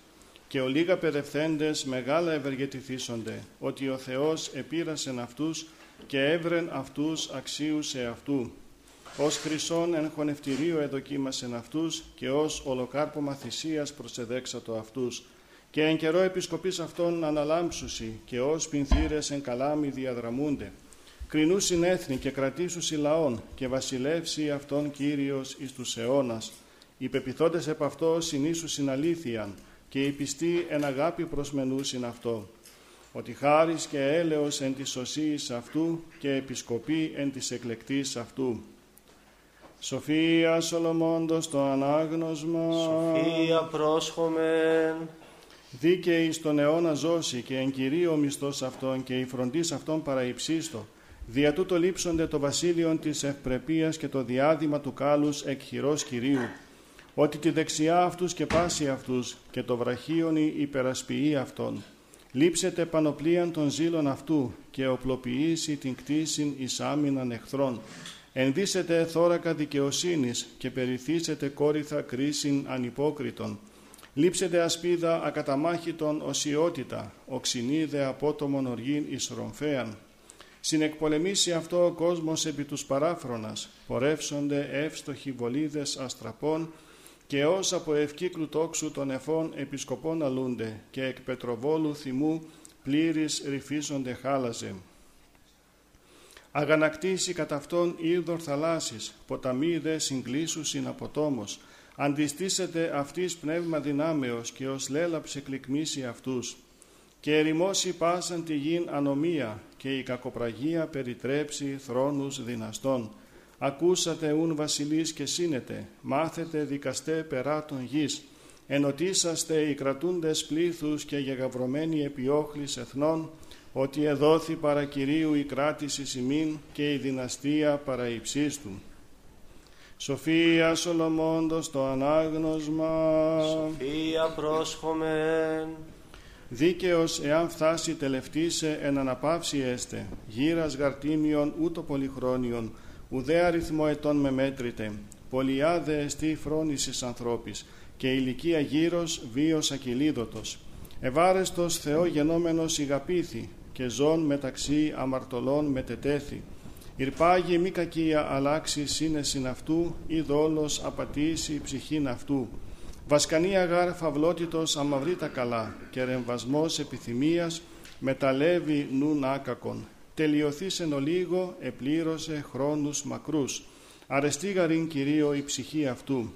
και ο λίγα παιδευθέντες μεγάλα ευεργετηθήσονται, ότι ο Θεός επήρασεν αυτούς και έβρεν αυτούς αξίους σε αυτού. Ως χρυσόν εν χωνευτηρίο εδοκίμασεν αυτούς και ως ολοκάρπομα θυσίας προσεδέξατο αυτούς. Και εν καιρό επισκοπής αυτών αναλάμψουσι και ως πινθύρες εν καλάμι διαδραμούνται. Κρινούσιν έθνη και κρατήσουσι λαών και βασιλεύσει αυτόν Κύριος εις τους αιώνας. Οι πεπιθόντες επ' αυτό συνήσουσιν αλήθειαν και οι πιστοί εν αγάπη προσμενούσιν αυτό ότι χάρις και έλεος εν της σωσίης αυτού και επισκοπή εν της εκλεκτής αυτού. Σοφία Σολομώντος το ανάγνωσμα.
Σοφία πρόσχομεν.
Δίκαιη στον αιώνα ζώση και εν κυρίω μισθός αυτών και η φροντίς αυτών παραϊψίστο. Δια τούτο λείψονται το βασίλειον της ευπρεπίας και το διάδημα του κάλους εκ χειρός Κυρίου. Ότι τη δεξιά αυτούς και πάση αυτούς και το βραχίον η υπερασποιεί αυτών λείψετε πανοπλίαν των ζήλων αυτού και οπλοποιήσει την κτήσιν εις άμυναν εχθρών. Ενδύσετε θώρακα δικαιοσύνης και περιθύσετε κόρυθα κρίσιν ανυπόκριτον. Λείψετε ασπίδα ακαταμάχητον οσιότητα, οξυνίδε απότομον οργήν εις ρομφέαν. Συνεκπολεμήσει αυτό ο κόσμος επί τους παράφρονας, πορεύσονται εύστοχοι βολίδες αστραπών και ως από ευκύκλου τόξου των εφών επισκοπών αλούνται και εκ πετροβόλου θυμού πλήρης ρυφίζονται χάλαζε. Αγανακτήσει κατά αυτόν ήρδορ θαλάσσης, ποταμί δε συγκλήσουσιν από τόμος, αντιστήσετε αυτής πνεύμα δυνάμεως και ως λέλαψε κλικμήσει αυτούς. Και ερημώσει πάσαν τη γην ανομία και η κακοπραγία περιτρέψει θρόνους δυναστών ακούσατε ούν βασιλείς και σύνετε, μάθετε δικαστέ περά των γης, ενωτήσαστε οι κρατούντες πλήθους και γεγαυρωμένοι επιόχλης εθνών, ότι εδόθη παρά Κυρίου η κράτηση σημείν και η δυναστεία παρά του. Σοφία Σολομώντος το ανάγνωσμα.
Σοφία πρόσχομεν.
Δίκαιος εάν φτάσει τελευτήσε εν αναπαύση έστε, γύρας γαρτίμιον ούτω πολυχρόνιον, ουδέ αριθμό ετών με μέτρητε, πολιάδε εστί φρόνησης ανθρώπης, και ηλικία γύρος βίος ακυλίδωτος. Ευάρεστος Θεό γενόμενος ηγαπήθη, και ζών μεταξύ αμαρτωλών μετετέθη. Ιρπάγει μη κακία αλλάξει σύνεσιν αυτού, ή δόλος απατήσει ψυχήν αυτού. Βασκανία γάρ φαυλότητος αμαυρεί τα καλά, και ρεμβασμός επιθυμίας μεταλεύει νουν άκακον τελειωθήσεν ο λίγο, επλήρωσε χρόνους μακρούς. Αρεστήγαρην Κυρίω η ψυχή αυτού.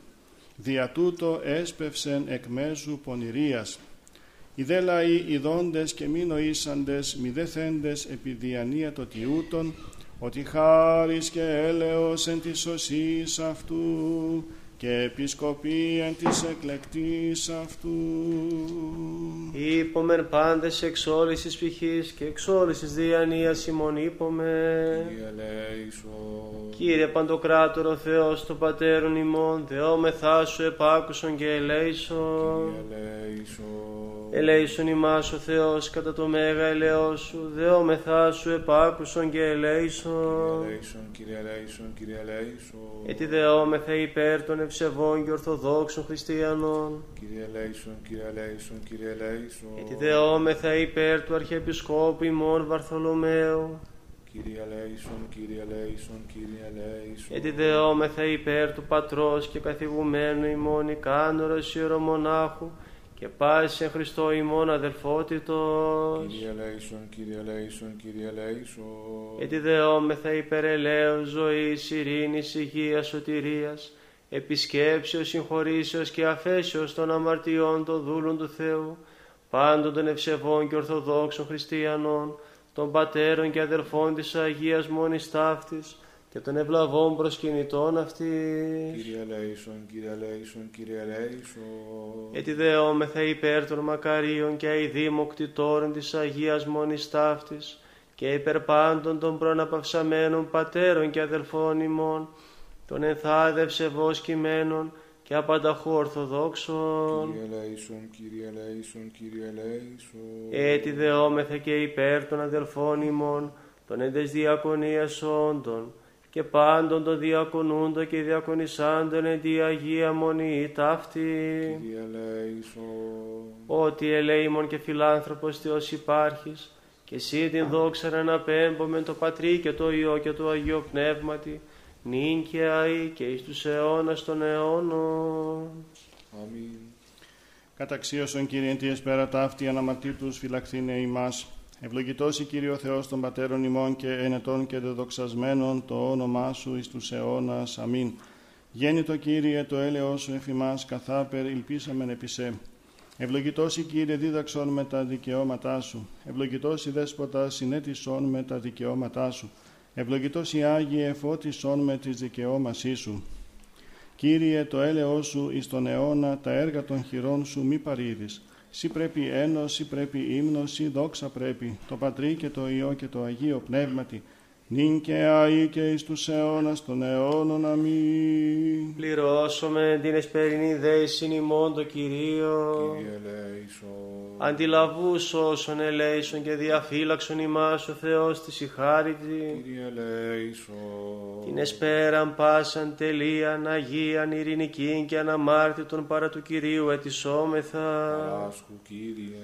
Δια τούτο έσπευσεν εκ μέσου πονηρίας. Οι δε λαοί ειδώντες και μη νοήσαντες, μη δε θέντες επί διανία το τιούτον, ότι χάρις και έλεος εν της σωσής αυτού, και επισκοπή εν της εκλεκτής αυτού.
Είπομεν πάντες εξ όλης της ψυχής και εξ όλης της διανοίας ημών είπομεν. Κύριε Παντοκράτορο Θεός το Πατέρων ημών, δεόμεθά σου επάκουσον και ελέησον. Ελέησον ημάς ο Θεός κατά το μέγα ελαιό σου, δεόμεθά σου επάκουσον και ελέησον.
Κύριε ελέησον, Κύριε ελέησον.
Ετι δεόμεθα υπέρ των ευσεβών και ορθοδόξων χριστιανών.
Κύριε ελέησον, Κύριε ελέησον, Κύριε ελέησον.
Ετι δεόμεθα υπέρ του Αρχιεπισκόπου ημών Βαρθολομαίου.
Κύριε ελέησον, Κύριε ελέησον, Κύριε ελέησον.
Ετι δεόμεθα υπέρ του Πατρός και καθηγουμένου ημών ικάνωρος ιερομονάχου και πάσης εν Χριστώ ημών αδελφότητος.
Κύριε ελέησον, Κύριε ελέησον, Κύριε ελέησον.
Ετι δεόμεθα υπέρ ελέους ζωής, ειρήνης, υγείας, σωτηρίας, επισκέψεως, συγχωρήσεως και αφέσεως των αμαρτιών των δούλων του Θεού, πάντων των ευσεβών και ορθοδόξων χριστιανών, των πατέρων και αδερφών της Αγίας Μόνης Ταύτης και των ευλαβών προσκυνητών αυτής.
Κύριε Λέησον, Κύριε Λέησον, Κύριε Λέησον.
Γιατί δεόμεθα υπέρ των μακαρίων και αηδήμων κτητόρων της Αγίας Μόνης Ταύτης και υπερ πάντων των προναπαυσαμένων πατέρων και αδελφών ημών, των ενθάδευσε βοσκημένων και απανταχού ορθοδόξων.
Κύριε ελέησον, Κύριε ελέησον, Κύριε ελέησον.
Έτσι δεόμεθα και υπέρ των αδελφών ημών, των εντες διακονίας όντων, και πάντων των διακονούντων και διακονισάντων εν τη Αγία Μονή ταύτη.
Κύριε ελέησον.
Ότι ελέημον και φιλάνθρωπος Θεός υπάρχεις, και εσύ την δόξα να αναπέμπω το Πατρί και το Υιό και το Αγίο Πνεύματι, νυν και αεί και εις τους αιώνας των αιώνων.
Αμήν.
Καταξίωσον Κύριε τι εσπέρα ταύτη αναματήτους φυλαχθήνε ημάς. Ευλογητός η Κύριο Θεός των Πατέρων ημών και ενετών και δεδοξασμένων το όνομά Σου εις τους αιώνας. Αμήν. Γέννητο Κύριε το έλεος Σου εφημάς καθάπερ ηλπίσαμεν επισέ. Ευλογητός η Κύριε δίδαξον με τα δικαιώματά Σου. Ευλογητός η Δέσποτα συνέτησον με τα δικαιώματά Σου. Ευλογητός η Άγιε εφώτισον με τις δικαιώμασή Σου. Κύριε το έλεος Σου εις τον αιώνα τα έργα των χειρών Σου μη παρήδεις. Σύ πρέπει ένωση, πρέπει ύμνος, σύ δόξα πρέπει, το Πατρί και το Υιό και το Αγίο Πνεύματι, νυν και αεί και εις τους αιώνας των αιώνων. Αμήν.
Πληρώσουμε την εσπερινή δέησιν ημών το Κυρίο.
Κύριε ελέησον.
Αντιλαβούς όσων ελέησον και διαφύλαξον ημάς ο Θεός της ηχάρητη.
Κύριε ελέησον.
Την εσπέραν πάσαν τελείαν Αγίαν ειρηνικήν και αναμάρτητον παρά του Κυρίου ετισόμεθα.
Άσκου Κύριε.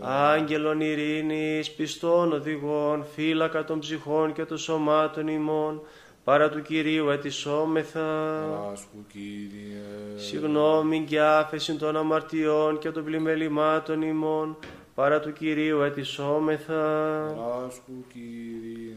Άγγελον ειρήνης, πιστών οδηγών, φύλακα των ψυχών και των σωμάτων ημών, παρά του Κυρίου ετισόμεθα.
Άσκου Κύριε.
Συγνώμη και άφεση των αμαρτιών και των πλημελημάτων ημών, παρά του Κυρίου ετισόμεθα.
Άσκου Κύριε.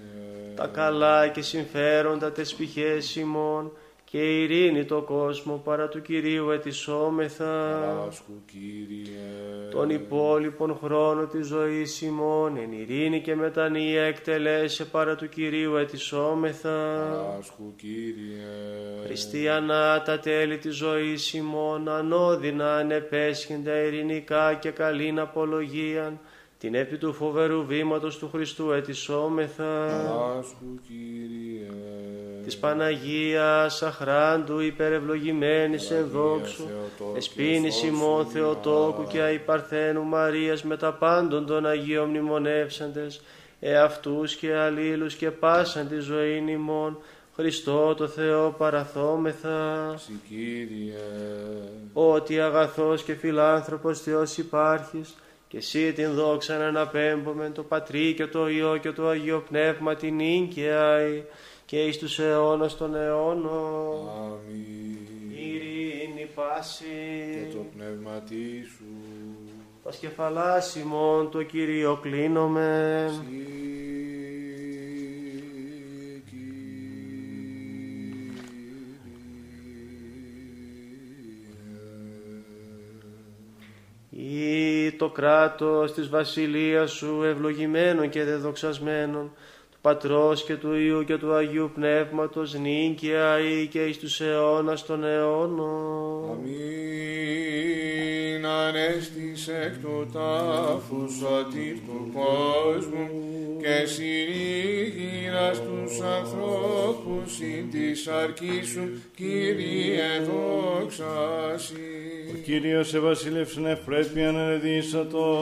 Τα καλά και συμφέροντα τες πηχές ημών, και ειρήνη το κόσμο παρά του Κυρίου ετισόμεθα.
Άσκου Κύριε.
Τον υπόλοιπον χρόνο της ζωής ημών, εν ειρήνη και μετανία εκτελέσε παρά του Κυρίου ετισόμεθα.
Άσκου Κύριε.
Χριστιανά τα τέλη της ζωής ημών, ανώδυνα ανεπέσχυντα ειρηνικά και καλήν απολογίαν, την επί του φοβερού βήματος του Χριστού ετισόμεθα.
Άσκου Κύριε.
Της Παναγίας αχράντου υπερευλογημένης εν δόξου,
Θεοτόκου,
εσπίνης ημών Θεοτόκου και αϊπαρθένου Μαρίας με τα πάντων των Αγίων μνημονεύσαντες, εαυτούς και αλλήλους και πάσαν τη ζωήν ημών, Χριστό το Θεό παραθόμεθα.
Συ Κύριε.
Ότι αγαθός και φιλάνθρωπος Θεός υπάρχεις, και εσύ την δόξα να αναπέμπομεν το Πατρί και το Υιό και το Αγίο Πνεύμα την νυν και αη, και εις τους αιώνας των αιώνων.
Αμήν.
Ειρήνη πάση.
Και το πνεύμα σου.
Τα σκεφαλάς ημών το Κυρίο κλείνομεν.
Συ Κύριε.
Ή το κράτος της βασιλείας σου ευλογημένων και δεδοξασμένων, του Πατρός και του Υιού και του Αγίου Πνεύματος νυν και αεί και εις τους αιώνας των αιώνων.
Αμήν ανέστης εκ του τάφους σωτήρ του κόσμου και συνήγηρας τους ανθρώπους συν της αρκής σου Κύριε δόξασι.
Ο Κύριος ευασίλευσεν ευπρέπειαν ελεδίσατο,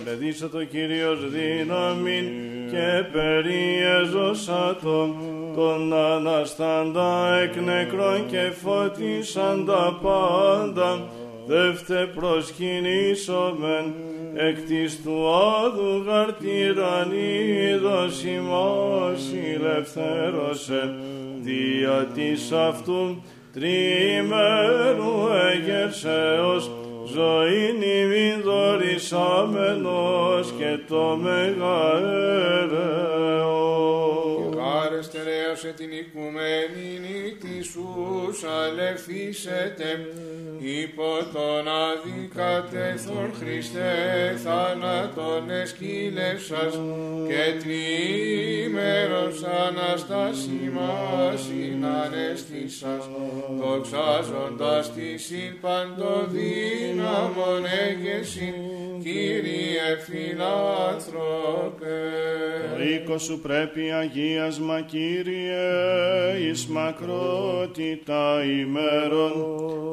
ελεδίσατο Κύριος δύναμιν και περιέζωσατο τον αναστάντα εκ νεκρών και φώτισαν τα πάντα. Δεύτε προσκυνήσομεν εκ της του άδου γαρτυρανίδος ημάς ηλευθέρωσε δια της αυτού τριημέρου εγερσέως ζωήν ημιν δωρησάμενος και το μεγαέρεο
σε την οικουμένη νύχτη σου αλευθίσετε υπό τον αδικατεθόν Χριστέ θάνατον εσκύλευσας και τριήμερος αναστάσιμας συνανέστησας δοξάζοντας τη συμπαντοδύναμον έγεσιν
Κύριε φιλάνθρωπε.
Το οίκο σου πρέπει αγίασμα Κύριε Κύριε, εις μακρότητα ημέρων,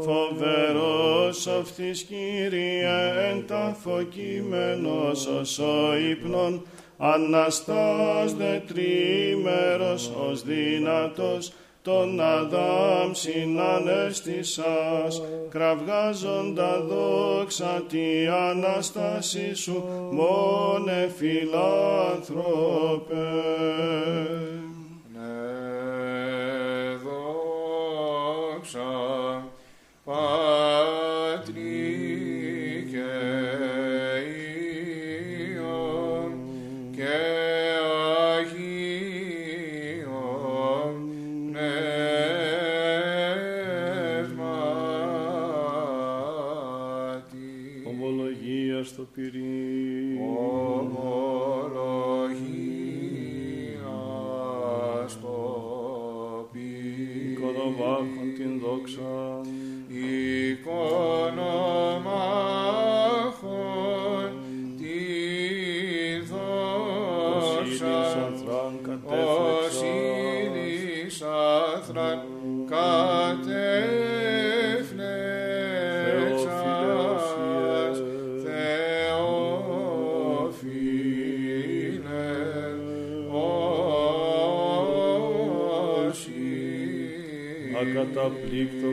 φοβερός αυτής Κύριε, εν τάφο κείμενος ο ύπνον, Αναστάς δε τρίμερος ως δυνατός, τον Αδάμ συνανέστησας, κραυγάζοντα δόξα τη Αναστάση σου, μόνε φιλάνθρωπε. Republik, to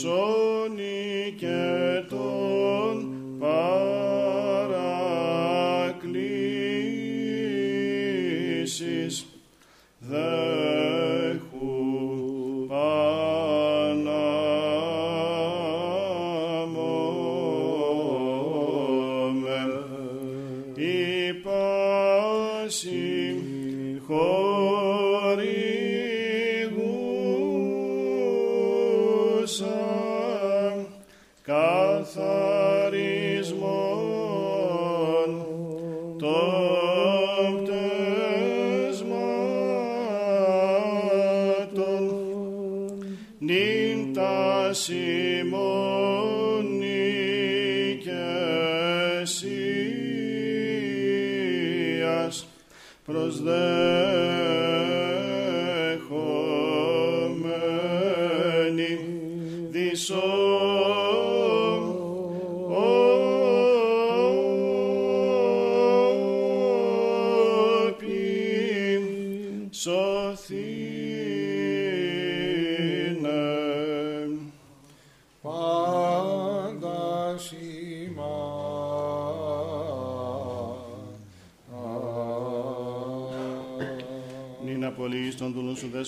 Σώνει και
το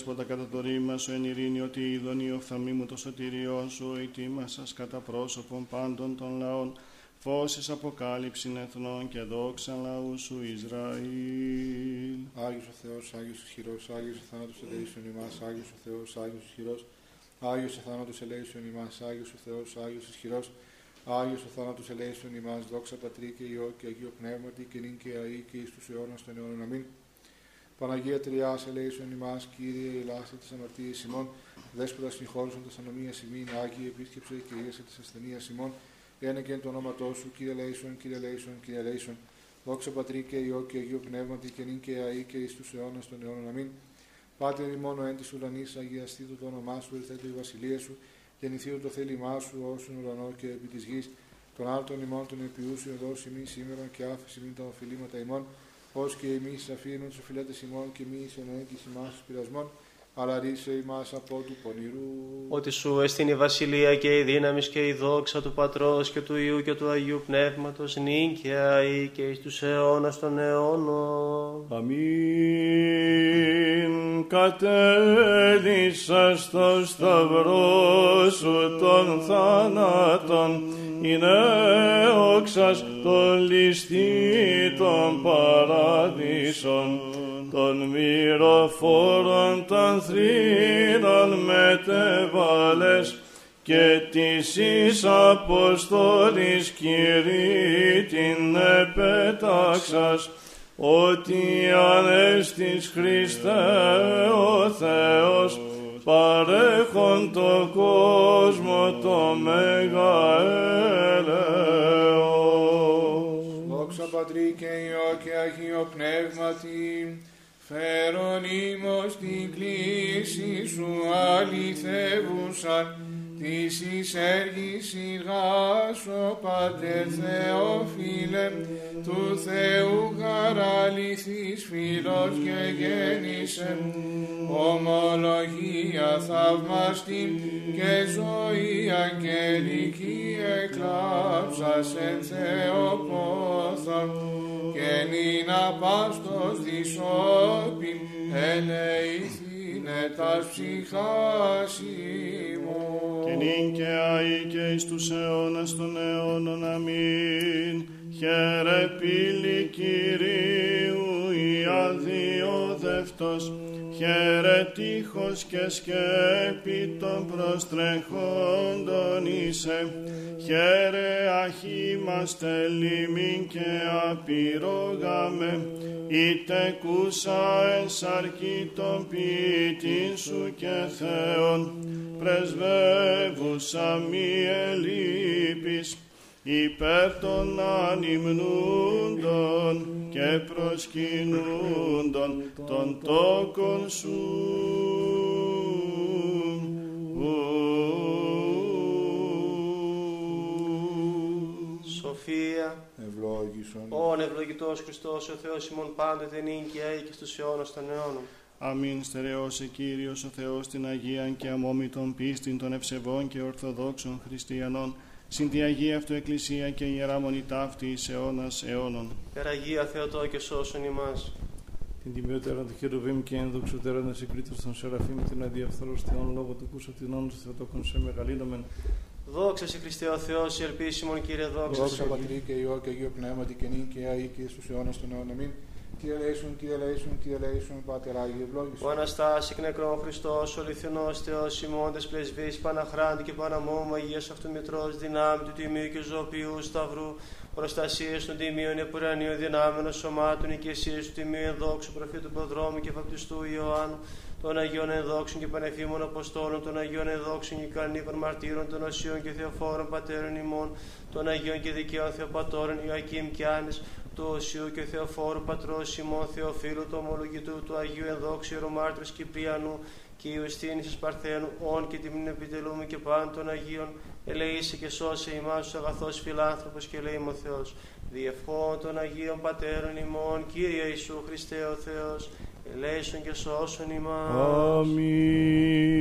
δέσποτα κατά το ρήμα σου εν ειρήνη ότι είδον η οφθαλμή μου το σωτηριό σου ετοίμασας κατά πρόσωπον πάντων των λαών φώσεις αποκάλυψην εθνών και δόξα λαού σου Ισραήλ.
Άγιος ο Θεός, Άγιος ισχυρός, Άγιος ο θάνατος ελέησον ημάς, Άγιος ο Θεός, Άγιος ισχυρός, Άγιος ο θάνατος ελέησον ημάς, Άγιος ο Θεός, Άγιος ισχυρός, Άγιος ο θάνατος ελέησον ημάς, δόξα Πατρί και Υιό και Αγίο Πνεύματι και νυν και αεί και εις τους αιώνας των αιώνων. Αμήν. Παναγία Τριάς ελέησον ημάς, Κύριε ελάστε της αμαρτίας ημών, Δέσποτα συγχώρησον τα ανομίας ημίν, Άγιε επίσκεψε και ίασε της ασθενείας ημών, ένα και εν το όνοματό σου, Κύριε ελέησον, Κύριε ελέησον, Κύριε ελέησον. Δόξα Πατρί και Υιό και Αγίο Πνεύματι και νυν και αεί και εις τους αιώνας των αιώνων. Αμήν. Πάτερ ημών ο εν της ουρανής, αγιαστήτω το όνομά σου, ελθέτω η βασιλεία σου, γεννηθείτε το θέλημά σου, όσον ουρανό και επί της γης, των άλλων ημών των επιούσιων δώσει ημί σήμερα και άφηση μην τα οφειλήματα ημών, ως και εμείς αφήνουν τους οφειλέτες ημών και εμείς εν έγκυς ημάς τους πειρασμών, αλλά ρίσε ημάς από του πονηρού.
Ότι σου εστίν η βασιλεία και η δύναμη και η δόξα του Πατρός και του Υιού και του Αγίου Πνεύματος νυν και αεί και εις τους αιώνας των αιώνων.
Αμήν. Κατέλησα στο σταυρό σου των θάνατων, είναι όξας των ληστήτων παραδείσων, των μυροφόρων των θρήνων μετεβάλες, και της εις Αποστόλης Κυρί την επέταξας, ότι ανέστης Χριστέ ο Θεός παρέχον το κόσμο το μέγα έλεος.
Δόξα Πατρί και Υιό και Αγίο Πνεύματι, φέρον ήμος την κλίση σου αληθεύουσαν, της εισέργης ο Πατέρ Θεόφιλε, του Θεού χαραληθής φίλος και γέννησε, ομολογία θαυμαστή και ζωή αγγελική εκλάψας εν Θεοπόθον, και νυν απάστος δισόπιν ελεηθήνε τας ψυχάς ημών.
και νυν και αεί και εις τους αιώνας των αιώνων. Αμήν. Χαίρε πύλη Κυρίου η αδειόδευτος, χαίρε τείχος και σκέπη των προστρεχόντων είσαι, χαίρε αχήμαστε λίμην και απειρόγαμε, είτε κούσα εν σαρκή των ποιητήν σου και Θεόν, πρεσβεύουσα μη ελείπεις, υπέρ των ανυμνούντων και προσκυνούντων των τόκων σου.
Σοφία,
Ευλόγησον.
όν ευλογητός Χριστός ο Θεός ημών πάντοτε νυν και αεί και στους αιώνας των αιώνων.
Αμήν στερεώσε Κύριος ο Θεός την Αγία και αμόμητον πίστην των ευσεβών και ορθοδόξων χριστιανών, συν τη Αγία Αυτού Εκκλησία και Ιερά Μονή ταύτη εις αιώνας αιώνων.
Περαγία Θεοτό και σώσον ημάς.
Την τιμιότερα του χερουβίμ και ενδοξωτέρα να συγκρίτω στον Σεραφείμ την αδιαφθαρωστιών λόγω του κούσο την όνου του Θεοτόκον σε μεγαλύνομεν.
Δόξα σε Χριστέ ο Θεός, η ελπίσιμον Κύριε δόξα
Δόξα
σε.
Πατρί και Υιό και Αγίο Πνεύματι και νυν και αεί και στους αιώνας των αιώνων. Αμήν. Κύριε Λέησον, Κύριε Λέησον, Κύριε Λέησον, Πάτερ Άγιε, ευλόγησον.
Ο Αναστάση εκ νεκρών Χριστός, ο αληθινός Θεός, ημώντες πρεσβείς, Παναχράντη και Παναμόμου, Αγίας Αυτομητρός, δυνάμει του Τιμίου και Ζωοποιού Σταυρού, προστασίες των Τιμίων Επουρανίων δυνάμεων σωμάτων, οικεσίες του Τιμίου Ενδόξου, προφήτου Προδρόμου και Βαπτιστού Ιωάννου, των Αγίων Ενδόξων και Πανεφήμων Αποστόλων, των Αγίων Ενδόξων και Κανήπων Μαρτύρων, των Οσίων και Θεοφόρων Πατέρων ημών, των Αγίων και Δικαίων Θεοπατώρων Ιωακήμ και Άνης, του Οσίου και Θεοφόρου Πατρός ημών Θεοφίλου, του Ομολογητού, του Αγίου Ενδόξου Ιερομάρτυρος Κυπριανού και Ιουστίνης της Παρθένου, όν και τιμήν επιτελούμε και πάντων των Αγίων, ελεήσει και σώσε ημάς ο αγαθός φιλάνθρωπος και λέει ο Θεός, διευχών των Αγίων Πατέρων ημών, Κύριε Ιησού Χριστέ ο Θεός, ελέησον και σώσον ημάς.
Αμήν.